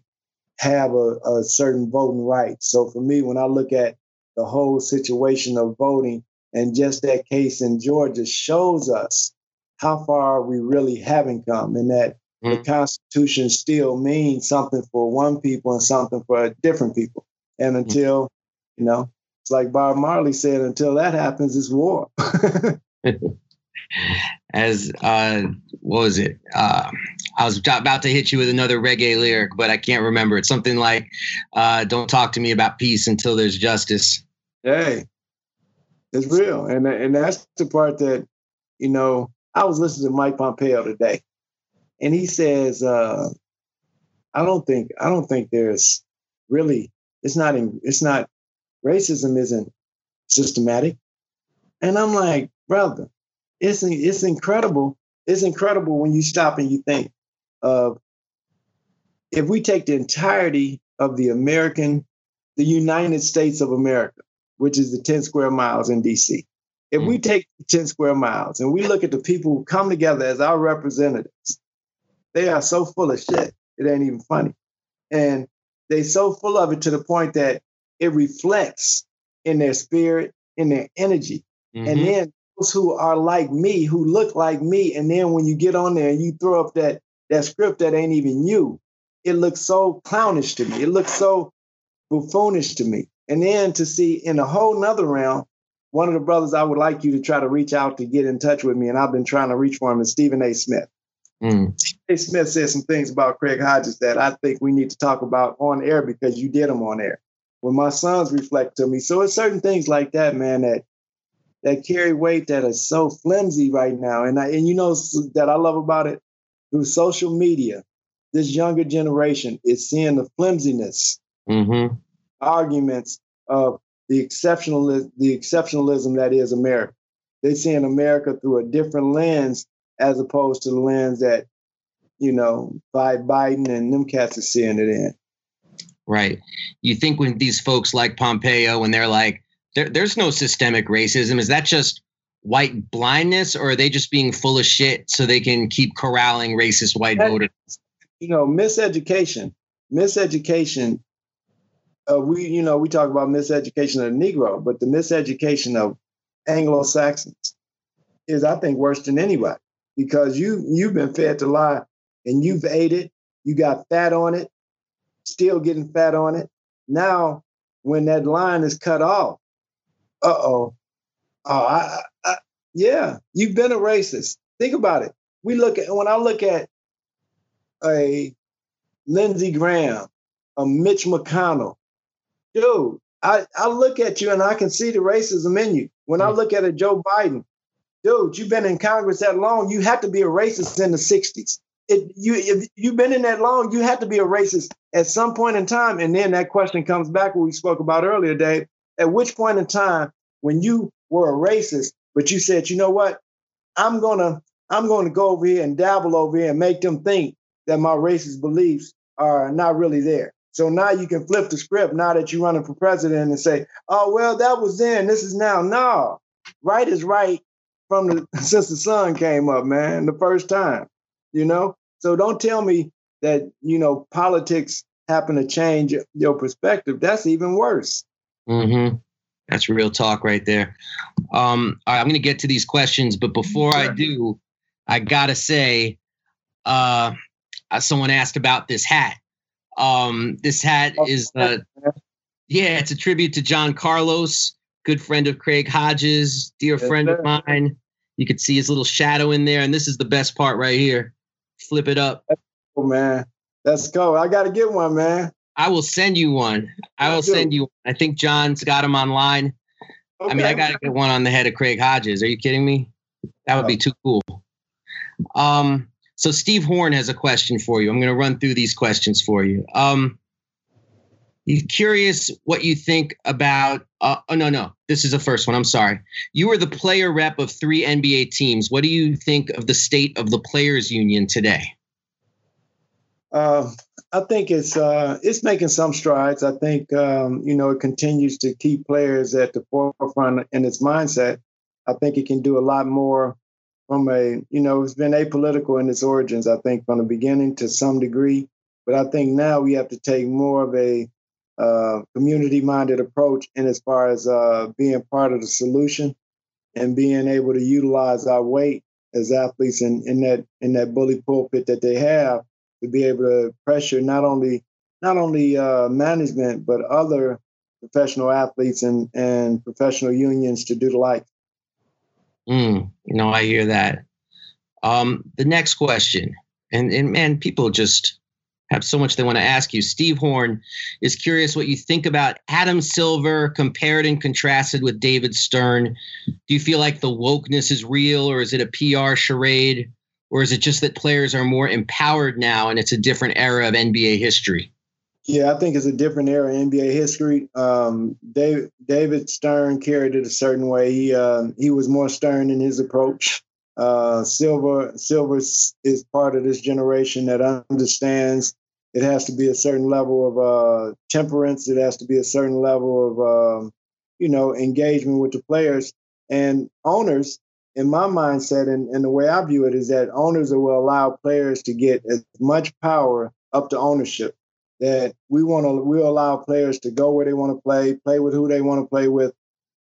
have a, a certain voting right? So for me, when I look at the whole situation of voting and just that case in Georgia shows us how far we really haven't come and that mm-hmm. the Constitution still means something for one people and something for a different people. And mm-hmm. until you know, it's like Bob Marley said, until that happens, it's war. As uh, what was it? Uh, I was about to hit you with another reggae lyric, but I can't remember. It's something like, uh, "Don't talk to me about peace until there's justice." Hey, it's real, and and that's the part that you know. I was listening to Mike Pompeo today, and he says, uh, "I don't think I don't think there's really it's not in, it's not racism isn't systematic. And I'm like, brother, it's it's incredible. It's incredible when you stop and you think of if we take the entirety of the American, the United States of America, which is the 10 square miles in DC. If mm. we take 10 square miles and we look at the people who come together as our representatives, they are so full of shit. It ain't even funny. And they so full of it to the point that it reflects in their spirit, in their energy. Mm-hmm. And then those who are like me, who look like me, and then when you get on there and you throw up that that script that ain't even you, it looks so clownish to me. It looks so buffoonish to me. And then to see in a whole nother realm, one of the brothers I would like you to try to reach out to get in touch with me, and I've been trying to reach for him is Stephen A. Smith. Mm. Stephen A. Smith said some things about Craig Hodges that I think we need to talk about on air because you did them on air when my sons reflect to me. So it's certain things like that, man, that that carry weight that are so flimsy right now. And I, and you know that I love about it through social media. This younger generation is seeing the flimsiness mm-hmm. arguments of the exceptional the exceptionalism that is America. They're seeing America through a different lens as opposed to the lens that you know by Biden and them cats are seeing it in. Right. You think when these folks like Pompeo, when they're like, there, there's no systemic racism, is that just white blindness or are they just being full of shit so they can keep corralling racist white that, voters? You know, miseducation. Miseducation. Uh, we, you know, we talk about miseducation of the Negro, but the miseducation of Anglo Saxons is, I think, worse than anybody because you you've been fed to lie and you've ate it You got fat on it, still getting fat on it. Now, when that line is cut off, uh oh. Oh, I, I, yeah, you've been a racist. Think about it. We look at when I look at a Lindsey Graham, a Mitch McConnell, dude, I, I look at you and I can see the racism in you. When I mm. look at a Joe Biden, dude, you've been in Congress that long. You have to be a racist in the 60s. It, you, if you've been in that long, you have to be a racist at some point in time. And then that question comes back what we spoke about earlier, Dave. At which point in time, when you were a racist, but you said, you know what? I'm gonna I'm gonna go over here and dabble over here and make them think that my racist beliefs are not really there. So now you can flip the script now that you're running for president and say, oh, well, that was then, this is now. No, right is right from the since the sun came up, man, the first time, you know? So don't tell me that, you know, politics happen to change your perspective. That's even worse. Mm-hmm. That's real talk right there. Um, all right, I'm going to get to these questions, but before I do, I got to say, uh, someone asked about this hat. Um, this hat oh, is uh, yeah, it's a tribute to John Carlos, good friend of Craig Hodges, dear friend of mine. You could see his little shadow in there, and this is the best part right here. Flip it up. Oh man, let's go. I got to get one, man. I will send you one. I will send you. One. I think John's got them online. Okay. I mean, I got to get one on the head of Craig Hodges. Are you kidding me? That would be too cool. Um, so Steve Horn has a question for you. I'm going to run through these questions for you. Um, he's curious what you think about. Uh, oh no, no, this is the first one. I'm sorry. You were the player rep of three NBA teams. What do you think of the state of the players' union today? Uh, I think it's uh, it's making some strides. I think um, you know it continues to keep players at the forefront in its mindset. I think it can do a lot more from a, you know, it's been apolitical in its origins, I think, from the beginning to some degree. But I think now we have to take more of a uh, community minded approach in as far as uh, being part of the solution and being able to utilize our weight as athletes in, in that in that bully pulpit that they have to be able to pressure not only not only uh, management but other professional athletes and, and professional unions to do the like. Mm, no, I hear that. Um, the next question, and and man, people just have so much they want to ask you. Steve Horn is curious what you think about Adam Silver compared and contrasted with David Stern. Do you feel like the wokeness is real, or is it a PR charade, or is it just that players are more empowered now and it's a different era of NBA history? Yeah, I think it's a different era in NBA history. Um, David, David Stern carried it a certain way. He uh, he was more stern in his approach. Uh, Silver Silver is part of this generation that understands it has to be a certain level of uh, temperance. It has to be a certain level of um, you know engagement with the players and owners. In my mindset and, and the way I view it is that owners will allow players to get as much power up to ownership that we want to we allow players to go where they want to play, play with who they want to play with,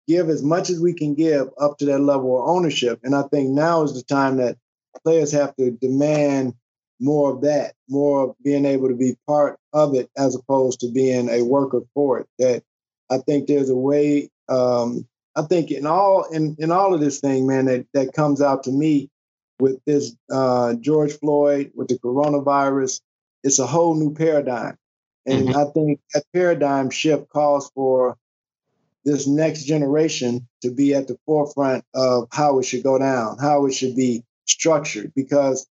give as much as we can give up to that level of ownership. And I think now is the time that players have to demand more of that, more of being able to be part of it as opposed to being a worker for it. That I think there's a way. Um, I think in all in in all of this thing, man, that that comes out to me with this uh, George Floyd, with the coronavirus, it's a whole new paradigm. And mm-hmm. I think that paradigm shift calls for this next generation to be at the forefront of how it should go down, how it should be structured, because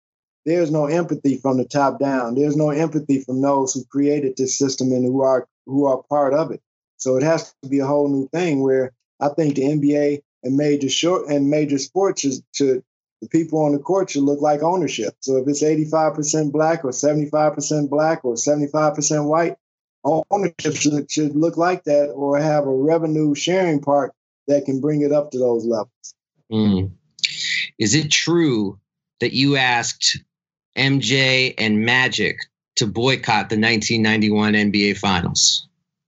there's no empathy from the top down. There's no empathy from those who created this system and who are who are part of it. So it has to be a whole new thing where I think the NBA and major short and major sports should, should the people on the court should look like ownership. So if it's 85% black or 75% black or 75% white, ownership should, should look like that or have a revenue sharing part that can bring it up to those levels. Mm. Is it true that you asked MJ and Magic to boycott the 1991 NBA Finals?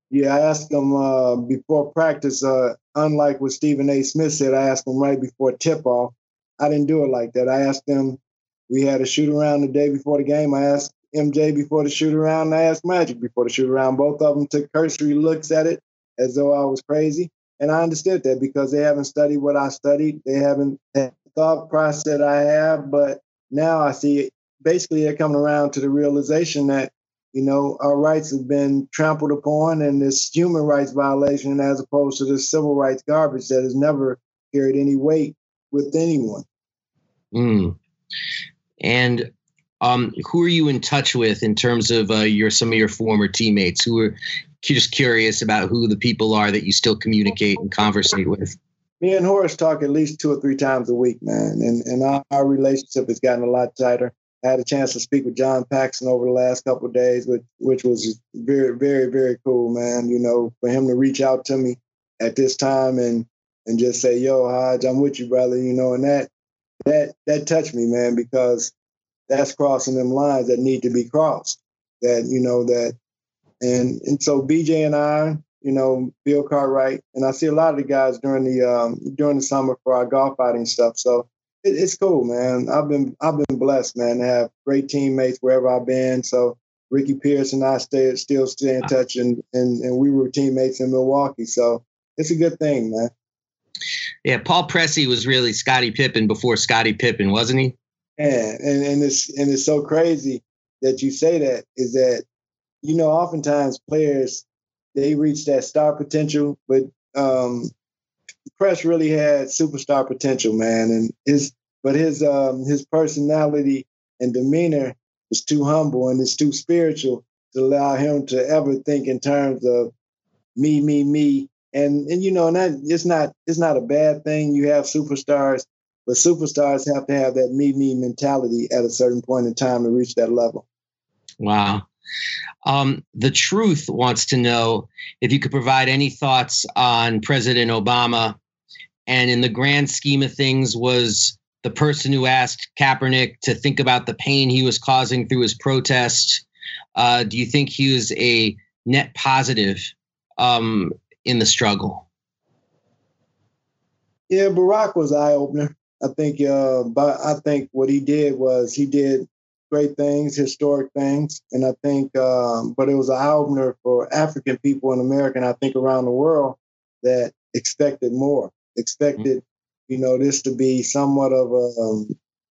Yeah, I asked them uh, before practice. Uh, unlike what Stephen A. Smith said, I asked them right before tip off I didn't do it like that. I asked them. We had a shoot around the day before the game. I asked MJ before the shoot around. I asked Magic before the shoot around. Both of them took cursory looks at it as though I was crazy. And I understood that because they haven't studied what I studied. They haven't had the thought process that I have. But now I see it. Basically, they're coming around to the realization that, you know, our rights have been trampled upon and this human rights violation as opposed to the civil rights garbage that has never carried any weight with anyone. Mm. And um, who are you in touch with in terms of uh, your some of your former teammates who are just curious about who the people are that you still communicate and conversate with? Me and Horace talk at least two or three times a week, man, and and our, our relationship has gotten a lot tighter. I had a chance to speak with John Paxson over the last couple of days, which which was very, very, very cool, man. You know, for him to reach out to me at this time and and just say, "Yo, Hodge, I'm with you, brother," you know, and that that that touched me, man, because that's crossing them lines that need to be crossed. That you know that, and and so BJ and I, you know, Bill Cartwright, and I see a lot of the guys during the um, during the summer for our golf outing stuff. So it, it's cool, man. I've been I've been blessed, man, to have great teammates wherever I've been. So Ricky Pierce and I stay still stay in touch, and and and we were teammates in Milwaukee. So it's a good thing, man. Yeah, Paul Pressey was really Scottie Pippen before Scottie Pippen, wasn't he? Yeah, and and it's and it's so crazy that you say that is that you know oftentimes players they reach that star potential, but um, Press really had superstar potential, man, and his but his um, his personality and demeanor was too humble and it's too spiritual to allow him to ever think in terms of me, me, me, and and you know, and that it's not it's not a bad thing. You have superstars, but superstars have to have that me me mentality at a certain point in time to reach that level. Wow. Um, the truth wants to know if you could provide any thoughts on President Obama, and in the grand scheme of things, was the person who asked Kaepernick to think about the pain he was causing through his protest. Uh, do you think he was a net positive um, in the struggle? Yeah, Barack was eye opener. I think, uh, but I think what he did was he did great things, historic things, and I think, um, but it was an eye opener for African people in America, and I think around the world that expected more, expected, mm-hmm. you know, this to be somewhat of a um,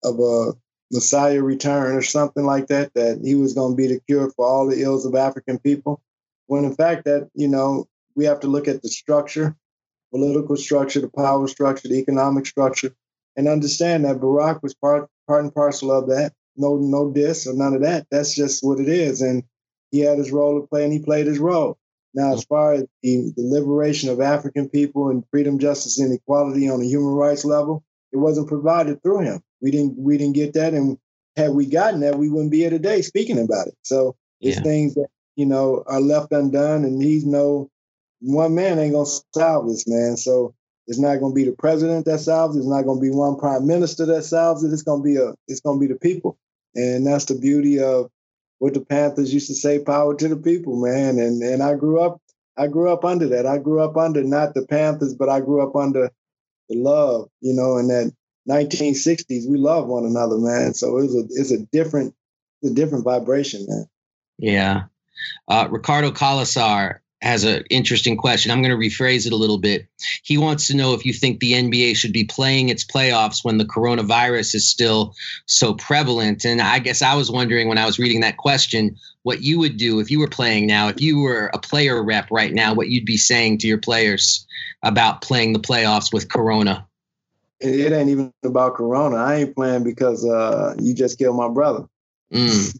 of a Messiah return or something like that. That he was going to be the cure for all the ills of African people. When in fact, that you know, we have to look at the structure, political structure, the power structure, the economic structure, and understand that Barack was part part and parcel of that. No, no diss or none of that. That's just what it is. And he had his role to play, and he played his role. Now, as far as the, the liberation of African people and freedom, justice, and equality on a human rights level, it wasn't provided through him. We didn't we didn't get that, and had we gotten that, we wouldn't be here today speaking about it. So it's yeah. things that you know are left undone, and he's no one man ain't gonna solve this, man. So it's not gonna be the president that solves it. It's not gonna be one prime minister that solves it. It's gonna be a it's gonna be the people. And that's the beauty of what the Panthers used to say, power to the people, man. And and I grew up, I grew up under that. I grew up under not the Panthers, but I grew up under the love, you know, in that 1960s, we love one another, man. So it was a it's a different, it's a different vibration, man. Yeah. Uh, Ricardo Colasar has an interesting question. I'm going to rephrase it a little bit. He wants to know if you think the NBA should be playing its playoffs when the coronavirus is still so prevalent. And I guess I was wondering when I was reading that question what you would do if you were playing now, if you were a player rep right now, what you'd be saying to your players about playing the playoffs with corona. It ain't even about corona. I ain't playing because uh, you just killed my brother. Mm.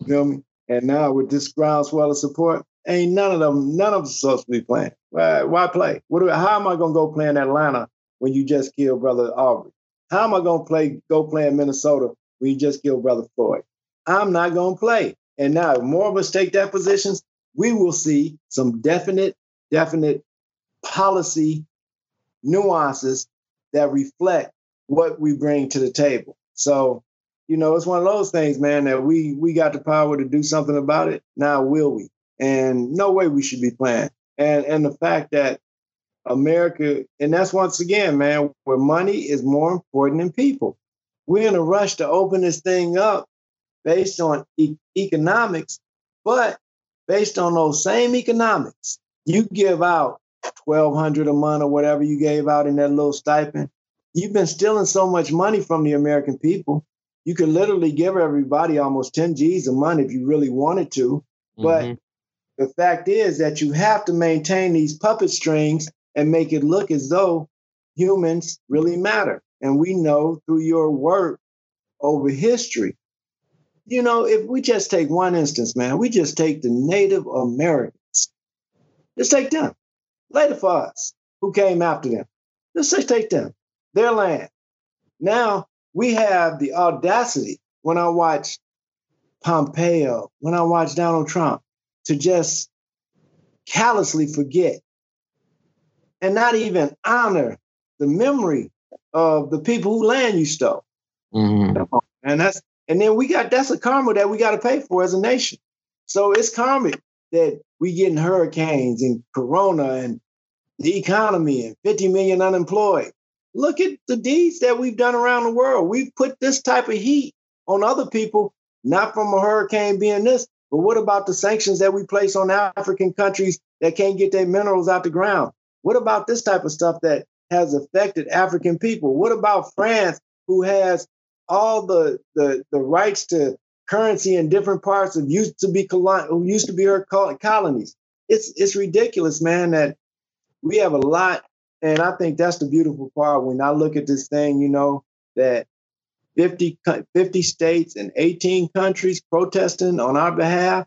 You feel me? And now with this groundswell of support, ain't none of them, none of them supposed to be playing. Why, why play? What do, how am I to go play in Atlanta when you just killed brother Arbery? How am I to play, go play in Minnesota when you just killed brother Floyd? I'm not to play. And now, if more of us take that positions, we will see some definite, definite policy nuances that reflect what we bring to the table. So, you know, it's one of those things, man, that we we got the power to do something about it. Now, will we? And no way we should be playing. And and the fact that America, and that's once again, man, where money is more important than people. We're in a rush to open this thing up based on e- economics, but based on those same economics, you give out 1200 a month or whatever you gave out in that little stipend. You've been stealing so much money from the American people. You could literally give everybody almost 10 G's a month if you really wanted to. But mm-hmm. The fact is that you have to maintain these puppet strings and make it look as though humans really matter. And we know through your work over history. You know, if we just take one instance, man, we just take the Native Americans. Just take them. Later for us, who came after them. Just take them, their land. Now we have the audacity when I watch Pompeo, when I watch Donald Trump, to just callously forget and not even honor the memory of the people who land you stole. Mm-hmm. And that's and then we got that's a karma that we got to pay for as a nation. So it's karmic that we getting hurricanes and corona and the economy and 50 million unemployed. Look at the deeds that we've done around the world. We've put this type of heat on other people, not from a hurricane being this, but what about the sanctions that we place on African countries that can't get their minerals out the ground? What about this type of stuff that has affected African people? What about France, who has all the the, the rights to currency in different parts of used to be colon- used to be her colonies? It's it's ridiculous, man. That we have a lot, and I think that's the beautiful part. When I look at this thing, you know that 50, 50 states and 18 countries protesting on our behalf.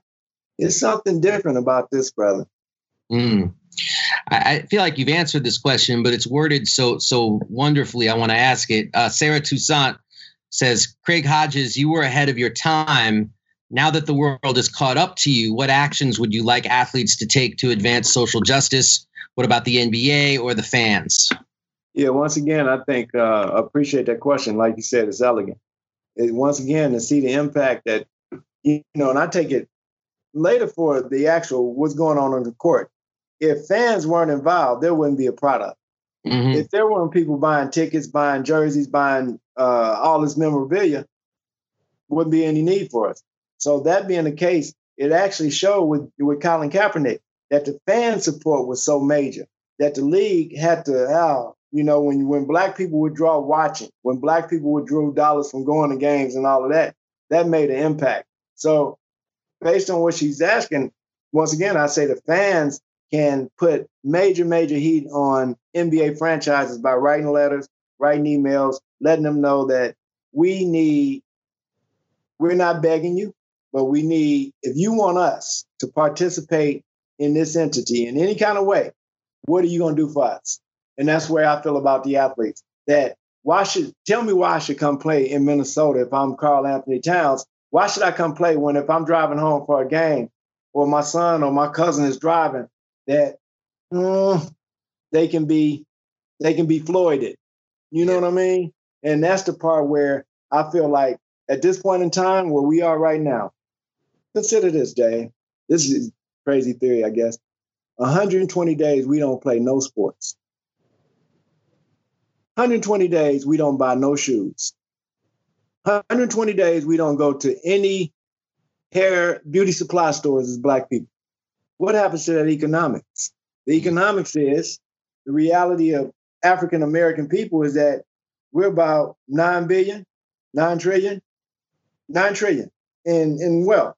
It's something different about this, brother. Mm. I feel like you've answered this question, but it's worded so so wonderfully. I want to ask it. Uh, Sarah Toussaint says, Craig Hodges, you were ahead of your time. Now that the world is caught up to you, what actions would you like athletes to take to advance social justice? What about the NBA or the fans? Yeah, once again, I think uh, appreciate that question. Like you said, it's elegant. It, once again, to see the impact that you know, and I take it later for the actual what's going on on the court if fans weren't involved, there wouldn't be a product. Mm-hmm. If there weren't people buying tickets, buying jerseys, buying uh, all this memorabilia, wouldn't be any need for us. So that being the case, it actually showed with with Colin Kaepernick that the fan support was so major that the league had to have, you know, when when black people would draw watching, when black people would draw dollars from going to games and all of that, that made an impact. So based on what she's asking, once again, I say the fans can put major, major heat on NBA franchises by writing letters, writing emails, letting them know that we need, we're not begging you, but we need, if you want us to participate in this entity in any kind of way, what are you going to do for us? And that's where I feel about the athletes that why should, tell me why I should come play in Minnesota if I'm Karl-Anthony Towns. Why should I come play when if I'm driving home for a game or my son or my cousin is driving that mm, they can be they can be floyded. You know what I mean? And that's the part where I feel like at this point in time where we are right now, consider this, Dave. This is crazy theory, I guess. 120 days we don't play no sports. 120 days we don't buy no shoes. 120 days we don't go to any hair beauty supply stores as black people. What happens to that economics? The economics is the reality of African American people is that we're about 9 billion, 9 trillion, 9 trillion in, in wealth.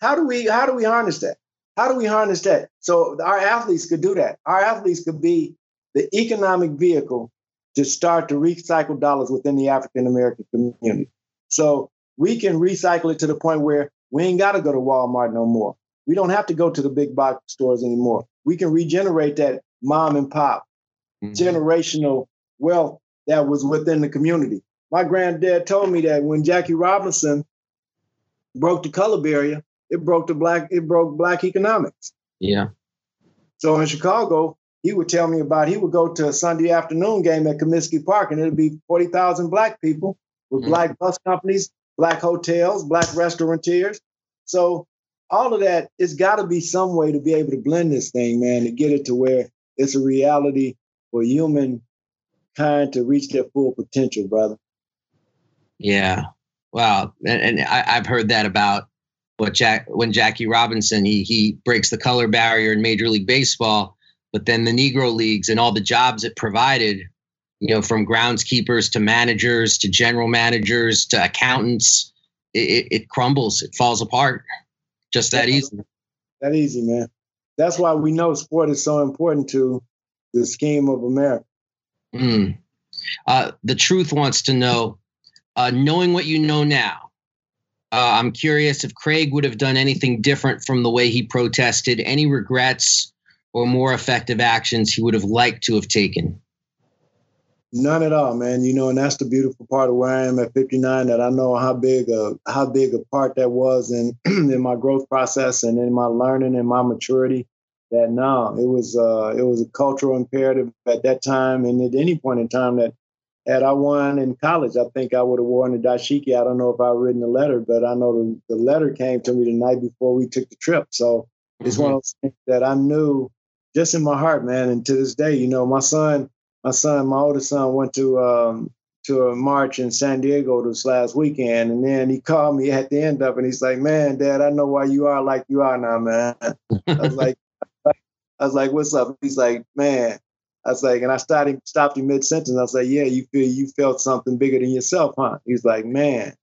How do we how do we harness that? How do we harness that? So our athletes could do that. Our athletes could be the economic vehicle to start to recycle dollars within the African American community. So we can recycle it to the point where we ain't got to go to Walmart no more. We don't have to go to the big box stores anymore. We can regenerate that mom and pop mm-hmm. generational wealth that was within the community. My granddad told me that when Jackie Robinson broke the color barrier, it broke the black, it broke black economics. Yeah. So in Chicago, he would tell me about he would go to a Sunday afternoon game at Comiskey Park and it'd be 40,000 black people with mm-hmm. black bus companies, black hotels, black restaurateurs. So all of that, it's got to be some way to be able to blend this thing, man, to get it to where it's a reality for human kind to reach their full potential, brother. Yeah. Wow, and, and I, have heard that about what Jack when Jackie Robinson he he breaks the color barrier in Major League Baseball, but then the Negro leagues and all the jobs it provided, you know, from groundskeepers to managers to general managers to accountants, it, it crumbles, it falls apart, just that easy. That easy, man. That's why we know sport is so important to the scheme of America. Mm. Uh, the truth wants to know, uh, knowing what you know now, uh, I'm curious if Craig would have done anything different from the way he protested, any regrets or more effective actions he would have liked to have taken. None at all, man. You know, and that's the beautiful part of where I am at 59. That I know how big a how big a part that was in in my growth process and in my learning and my maturity. That now it was uh, it was a cultural imperative at that time and at any point in time that had I won in college, I think I would have worn the dashiki. I don't know if I written the letter, but I know the, the letter came to me the night before we took the trip. So mm-hmm. it's one of those things that I knew just in my heart, man. And to this day, you know, my son, my son, my oldest son went to um, to a march in San Diego this last weekend, and then he called me at the end of it. And he's like, "Man, Dad, I know why you are like you are now, man." I was like, "I was like, what's up?" He's like, "Man." I was like, and I started stopped him mid sentence. I was like, "Yeah, you feel you felt something bigger than yourself, huh?" He's like, "Man,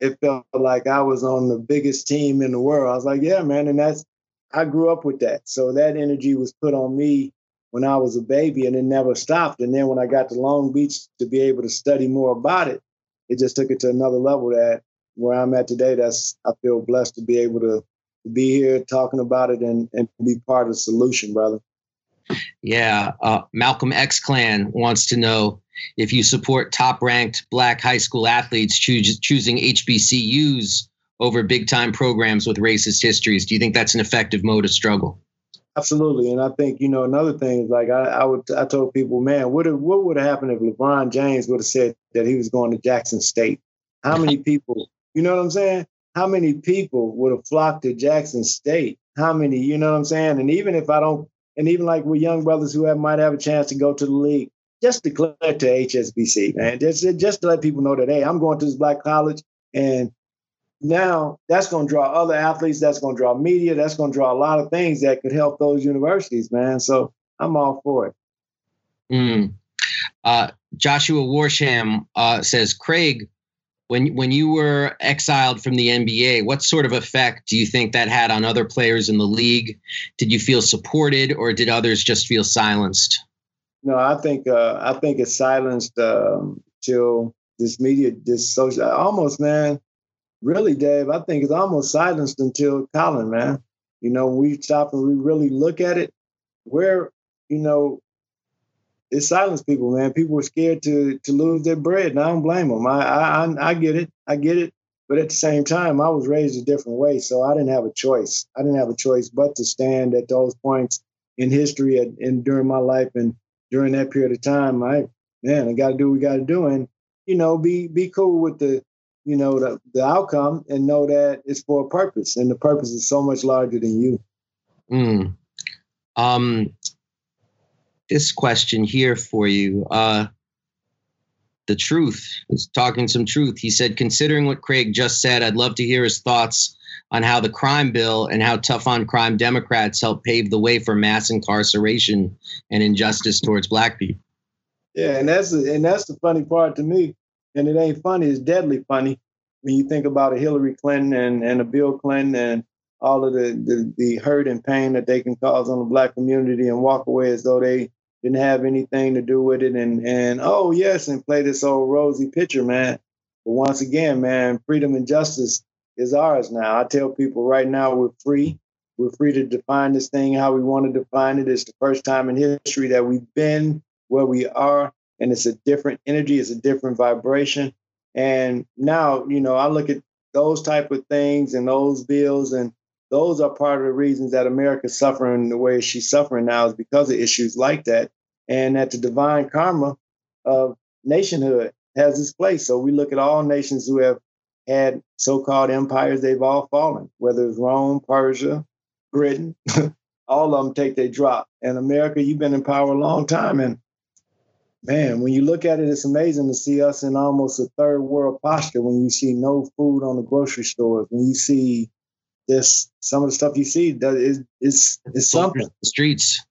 it felt like I was on the biggest team in the world." I was like, "Yeah, man," and that's I grew up with that. So that energy was put on me when I was a baby and it never stopped. And then when I got to Long Beach to be able to study more about it, it just took it to another level that where I'm at today, that's I feel blessed to be able to, to be here talking about it and, and be part of the solution, brother. Yeah. Uh, Malcolm X Clan wants to know if you support top ranked black high school athletes choos- choosing HBCUs over big time programs with racist histories. Do you think that's an effective mode of struggle? Absolutely, and I think you know another thing is like I, I would I told people, man, what what would have happened if LeBron James would have said that he was going to Jackson State? How many people, you know what I'm saying? How many people would have flocked to Jackson State? How many, you know what I'm saying? And even if I don't, and even like with young brothers who have, might have a chance to go to the league, just declare to HSBC, man, just just to let people know that hey, I'm going to this black college, and now that's going to draw other athletes that's going to draw media that's going to draw a lot of things that could help those universities man. So i'm all for it. Mm. uh, joshua warsham uh, says craig when when you were exiled from the nba what sort of effect do you think that had on other players in the league? Did you feel supported or did others just feel silenced? No i think uh, i think it silenced um, till this media this social almost man really, Dave, I think it's almost silenced until Colin, man. You know, we stop and we really look at it, where, you know, it silenced people, man. People were scared to to lose their bread, and I don't blame them. I, I I get it, I get it. But at the same time, I was raised a different way, so I didn't have a choice. I didn't have a choice but to stand at those points in history and, and during my life and during that period of time. I man, I got to do what we got to do, and you know, be be cool with the you know the, the outcome and know that it's for a purpose. And the purpose is so much larger than you. Mm. um this question here for you uh the truth is talking some truth. He said considering what craig just said i'd love to hear his thoughts on how the crime bill and how tough on crime democrats help pave the way for mass incarceration and injustice towards black people. Yeah and that's and that's the funny part to me and it ain't funny, it's deadly funny when you think about a Hillary Clinton and, and a Bill Clinton and all of the, the, the hurt and pain that they can cause on the black community and walk away as though they didn't have anything to do with it and and oh yes and play this old rosy picture man. But once again man freedom and justice is ours now. I tell people right now we're free. We're free to define this thing how we want to define it. It's the first time in history that we've been where we are and it's a different energy, it's a different vibration. And now, you know, I look at those type of things and those bills, and those are part of the reasons that America's suffering the way she's suffering now is because of issues like that. And that the divine karma of nationhood has its place. So we look at all nations who have had so-called empires, they've all fallen, whether it's Rome, Persia, Britain, all of them take their drop. And America, you've been in power a long time. And man, when you look at it, it's amazing to see us in almost a third world posture. When you see no food on the grocery stores, when you see this, some of the stuff you see, that is is is something. streets.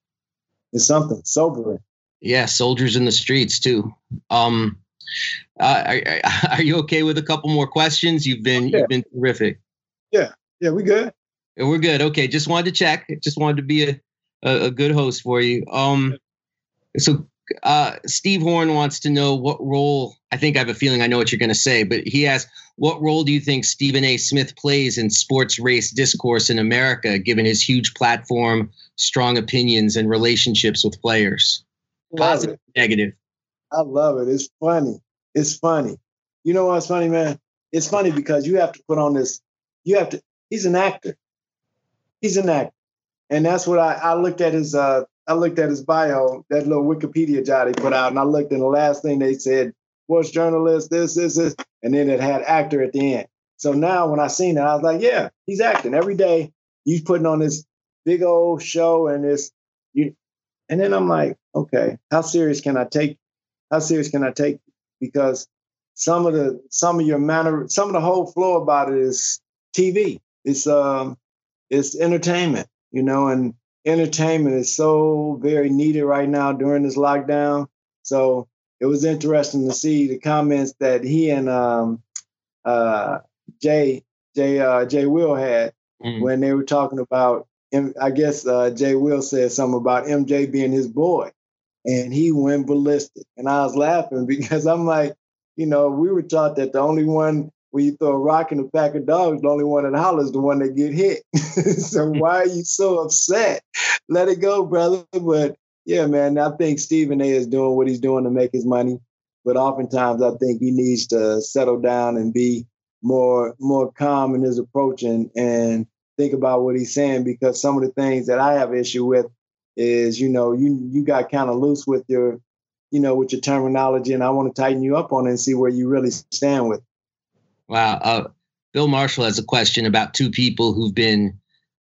It's something sobering. Yeah, soldiers in the streets too. Um, uh, are, are, you okay with a couple more questions? You've been you've been terrific. Yeah, yeah, we good. We're good. Okay, just wanted to check. Just wanted to be a, a, a good host for you. Um, so uh, Steve Horn wants to know what role. I think I have a feeling I know what you're going to say, but he asks, "What role do you think Stephen A. Smith plays in sports race discourse in America, given his huge platform, strong opinions, and relationships with players? Love Positive, it. negative." I love it. It's funny. It's funny. You know what's funny, man? It's funny because you have to put on this. You have to. He's an actor. He's an actor, and that's what I, I looked at his uh, I looked at his bio, that little Wikipedia job he put out, and I looked and the last thing they said, sports journalist, this, this, this, and then it had actor at the end. So now when I seen it, I was like, yeah, he's acting every day. He's putting on this big old show and this, you, and then I'm like, okay, how serious can I take? How serious can I take? Because some of the some of your manner, some of the whole flow about it is TV. It's um, it's entertainment, you know, and entertainment is so very needed right now during this lockdown. So it was interesting to see the comments that he and um, uh, Jay Jay uh, Jay Will had mm. when they were talking about. I guess uh, Jay Will said something about MJ being his boy, and he went ballistic. And I was laughing because I'm like, you know, we were taught that the only one when you throw a rock in a pack of dogs, the only one that hollers the one that get hit. so hmm. why are you so upset? Let it go, brother. But yeah, man, I think Stephen A is doing what he's doing to make his money. But oftentimes I think he needs to settle down and be more more calm in his approach and, and think about what he's saying because some of the things that I have issue with is, you know, you you got kind of loose with your, you know, with your terminology and I want to tighten you up on it and see where you really stand with. Wow. Uh, Bill Marshall has a question about two people who've been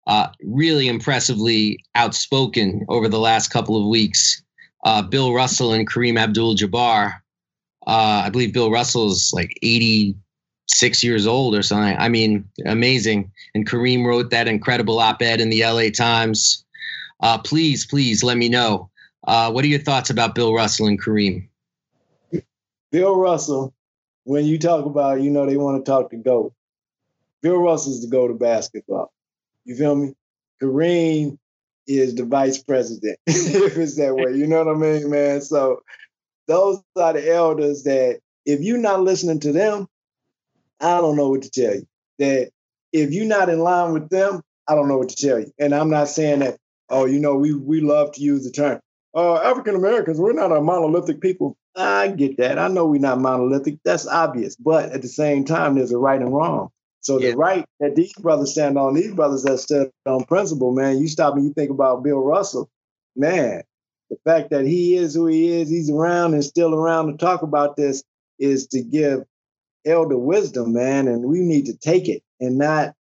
uh, really impressively outspoken over the last couple of weeks uh, Bill Russell and Kareem Abdul Jabbar. Uh, I believe Bill Russell is like 86 years old or something. I mean, amazing. And Kareem wrote that incredible op ed in the LA Times. Uh, please, please let me know. Uh, what are your thoughts about Bill Russell and Kareem? Bill Russell when you talk about, you know, they want to talk to GOAT. Bill Russell's the GOAT of basketball. You feel me? Kareem is the vice president, if it's that way. You know what I mean, man? So those are the elders that if you're not listening to them, I don't know what to tell you. That if you're not in line with them, I don't know what to tell you. And I'm not saying that, oh, you know, we we love to use the term. Uh, African Americans, we're not a monolithic people. I get that. I know we're not monolithic. That's obvious. But at the same time, there's a right and wrong. So yeah. the right that these brothers stand on, these brothers that stood on principle, man, you stop and you think about Bill Russell, man, the fact that he is who he is, he's around and still around to talk about this is to give elder wisdom, man. And we need to take it and not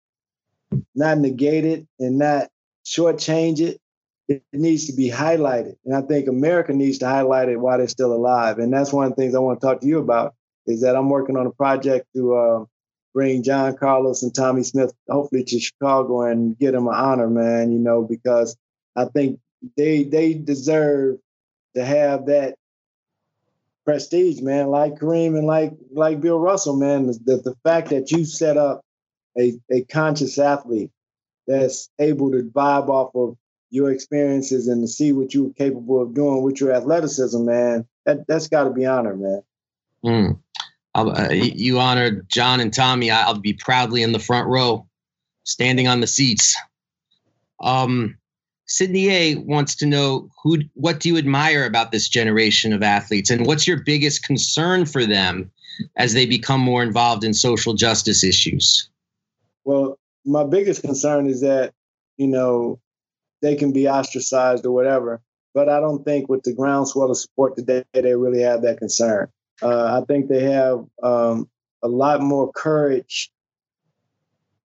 not negate it and not shortchange it it needs to be highlighted. And I think America needs to highlight it while they're still alive. And that's one of the things I want to talk to you about is that I'm working on a project to uh, bring John Carlos and Tommie Smith hopefully to Chicago and get them an honor, man, you know, because I think they they deserve to have that prestige, man, like Kareem and like like Bill Russell, man. The, the fact that you set up a, a conscious athlete that's able to vibe off of your experiences and to see what you were capable of doing with your athleticism, man, that that's got to be honored, man. Mm. Uh, you honored John and Tommie. I'll be proudly in the front row, standing on the seats. Um, Sydney A wants to know who, what do you admire about this generation of athletes, and what's your biggest concern for them as they become more involved in social justice issues? Well, my biggest concern is that you know they can be ostracized or whatever. But I don't think with the groundswell of support today, they really have that concern. Uh, I think they have um, a lot more courage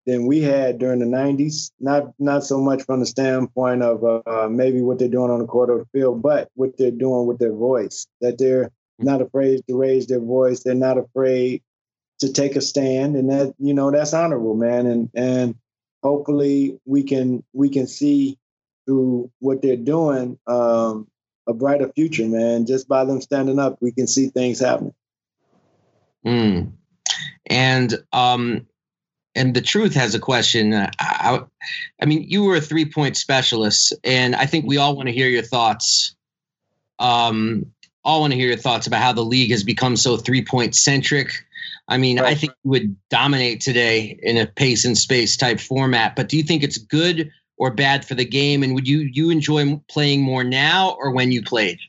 than we had during the 90s. Not not so much from the standpoint of uh, maybe what they're doing on the court or the field, but what they're doing with their voice. That they're not afraid to raise their voice. They're not afraid to take a stand, and that you know that's honorable, man. And and hopefully we can we can see through what they're doing um, a brighter future, man. Just by them standing up, we can see things happening. Mm. And um, and the truth has a question. I, I mean, you were a three point specialist, and I think we all want to hear your thoughts. Um, all want to hear your thoughts about how the league has become so three point centric. I mean, right. I think you would dominate today in a pace and space type format. But do you think it's good or bad for the game? And would you you enjoy playing more now or when you played?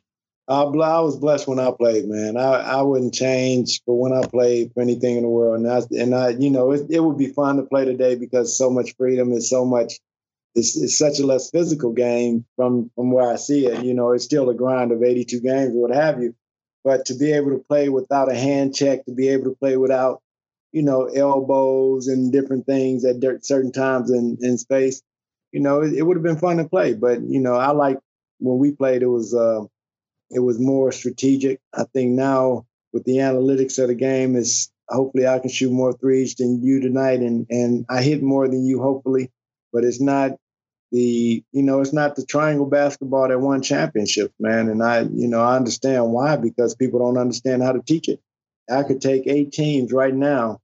Uh, I was blessed when I played, man. I, I wouldn't change for when I played for anything in the world. And I, and I you know, it, it would be fun to play today because so much freedom is so much. It's, it's such a less physical game from from where I see it. You know, it's still a grind of 82 games or what have you. But to be able to play without a hand check, to be able to play without, you know, elbows and different things at certain times in, in space, you know, it, it would have been fun to play. But you know, I like when we played. It was. Uh, it was more strategic. I think now with the analytics of the game is hopefully I can shoot more threes than you tonight and and I hit more than you hopefully, but it's not the you know it's not the triangle basketball that won championships, man. And I you know I understand why because people don't understand how to teach it. I could take eight teams right now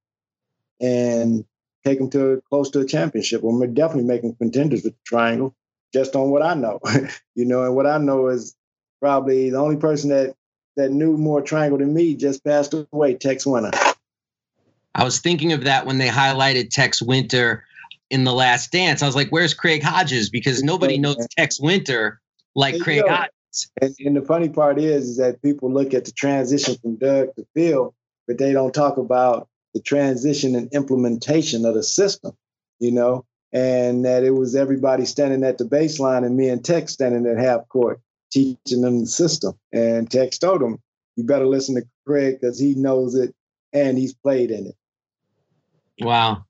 and take them to close to a championship. Well, we're definitely making contenders with the triangle, just on what I know. you know, and what I know is probably the only person that that knew more triangle than me just passed away, Tex Winter. I was thinking of that when they highlighted Tex Winter in the last dance. I was like, where's Craig Hodges? Because nobody knows Tex Winter like hey, Craig yo, Hodges. And, and, the funny part is, is that people look at the transition from Doug to Phil, but they don't talk about the transition and implementation of the system, you know, and that it was everybody standing at the baseline and me and Tex standing at half court teaching them the system. And Tex told him, you better listen to Craig because he knows it and he's played in it. Wow.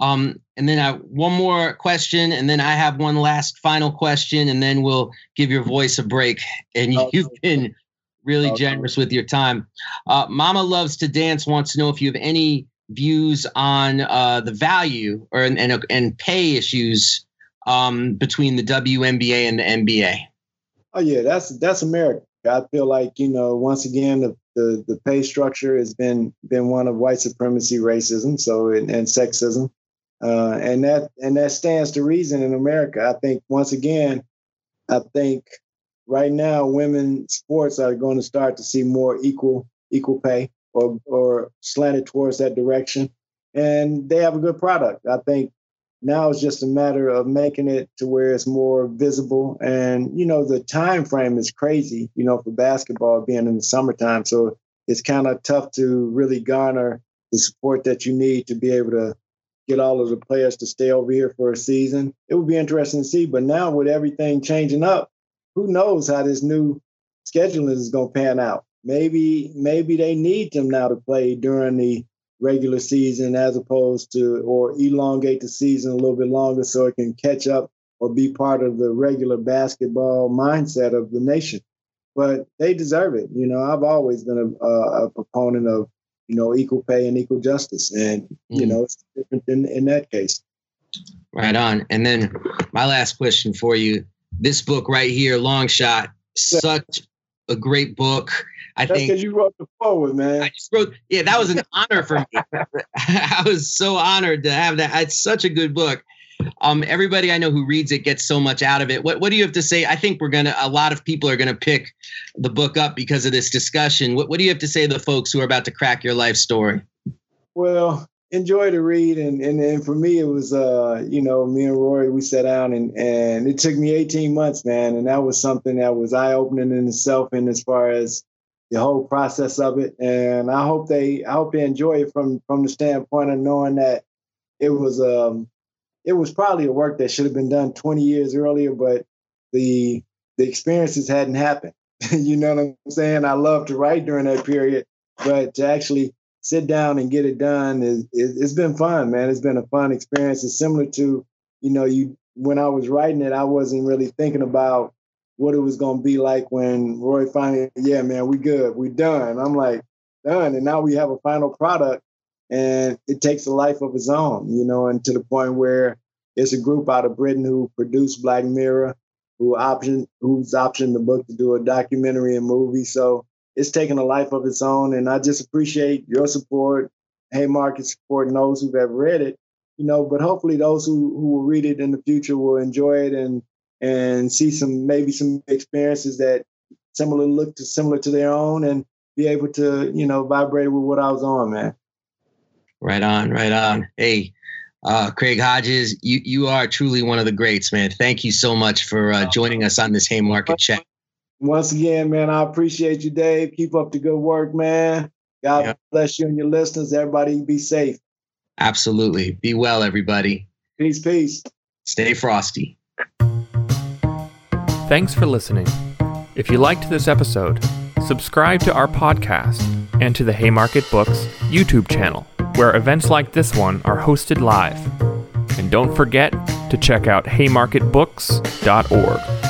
Um, and then I, one more question, and then I have one last final question, and then we'll give your voice a break. And you, have been really generous with your time. Uh, Mama Loves to Dance wants to know if you have any views on uh, the value or and, and, and pay issues um, between the WNBA and the NBA. Oh yeah, that's that's America. I feel like you know once again the the, the pay structure has been been one of white supremacy, racism, so and, and sexism, uh, and that and that stands to reason in America. I think once again, I think right now women's sports are going to start to see more equal equal pay or or slanted towards that direction, and they have a good product. I think now it's just a matter of making it to where it's more visible. And, you know, the time frame is crazy, you know, for basketball being in the summertime. So it's kind of tough to really garner the support that you need to be able to get all of the players to stay over here for a season. It would be interesting to see. But now with everything changing up, who knows how this new scheduling is going to pan out? Maybe maybe they need them now to play during the regular season as opposed to or elongate the season a little bit longer so it can catch up or be part of the regular basketball mindset of the nation. But they deserve it. You know, I've always been a, a proponent of you know equal pay and equal justice, and mm. you know it's different in in that case. Right on. And then my last question for you: This book right here, Long Shot, such a great book. I That's think you wrote the forward, man. I just wrote. Yeah, that was an honor for me. I was so honored to have that. It's such a good book. Um, everybody I know who reads it gets so much out of it. What What do you have to say? I think we're gonna. A lot of people are gonna pick the book up because of this discussion. What What do you have to say to the folks who are about to crack your life story? Well, enjoy the read and, and and for me it was uh you know me and Rory we sat down and and it took me 18 months man and that was something that was eye opening in itself and as far as the whole process of it. And I hope they I hope they enjoy it from from the standpoint of knowing that it was um it was probably a work that should have been done 20 years earlier, but the the experiences hadn't happened. you know what I'm saying? I love to write during that period, but to actually sit down and get it done is, is it's been fun, man. It's been a fun experience. It's similar to, you know, you when I was writing it, I wasn't really thinking about what it was gonna be like when Rory finally, yeah, man, we good, we done. I'm like, done. And now we have a final product and it takes a life of its own, you know, and to the point where it's a group out of Britain who produced Black Mirror, who optioned who's optioned the book to do a documentary and movie. So it's taken a life of its own. And I just appreciate your support, Haymarket support, and those who've ever read it. You know, but hopefully those who, who will read it in the future will enjoy it and and see some maybe some experiences that similar look to similar to their own and be able to, you know, vibrate with what I was on, man. Right on, right on. Hey, uh, Craig Hodges, you you are truly one of the greats, man. Thank you so much for uh, joining us on this Haymarket chat. Once again, man, I appreciate you, Dave. Keep up the good work, man. God yep. bless you and your listeners. Everybody be safe. Absolutely. Be well, everybody. Peace, peace. Stay frosty. Thanks for listening. If you liked this episode, subscribe to our podcast and to the Haymarket Books YouTube channel, where events like this one are hosted live. And don't forget to check out haymarketbooks.org.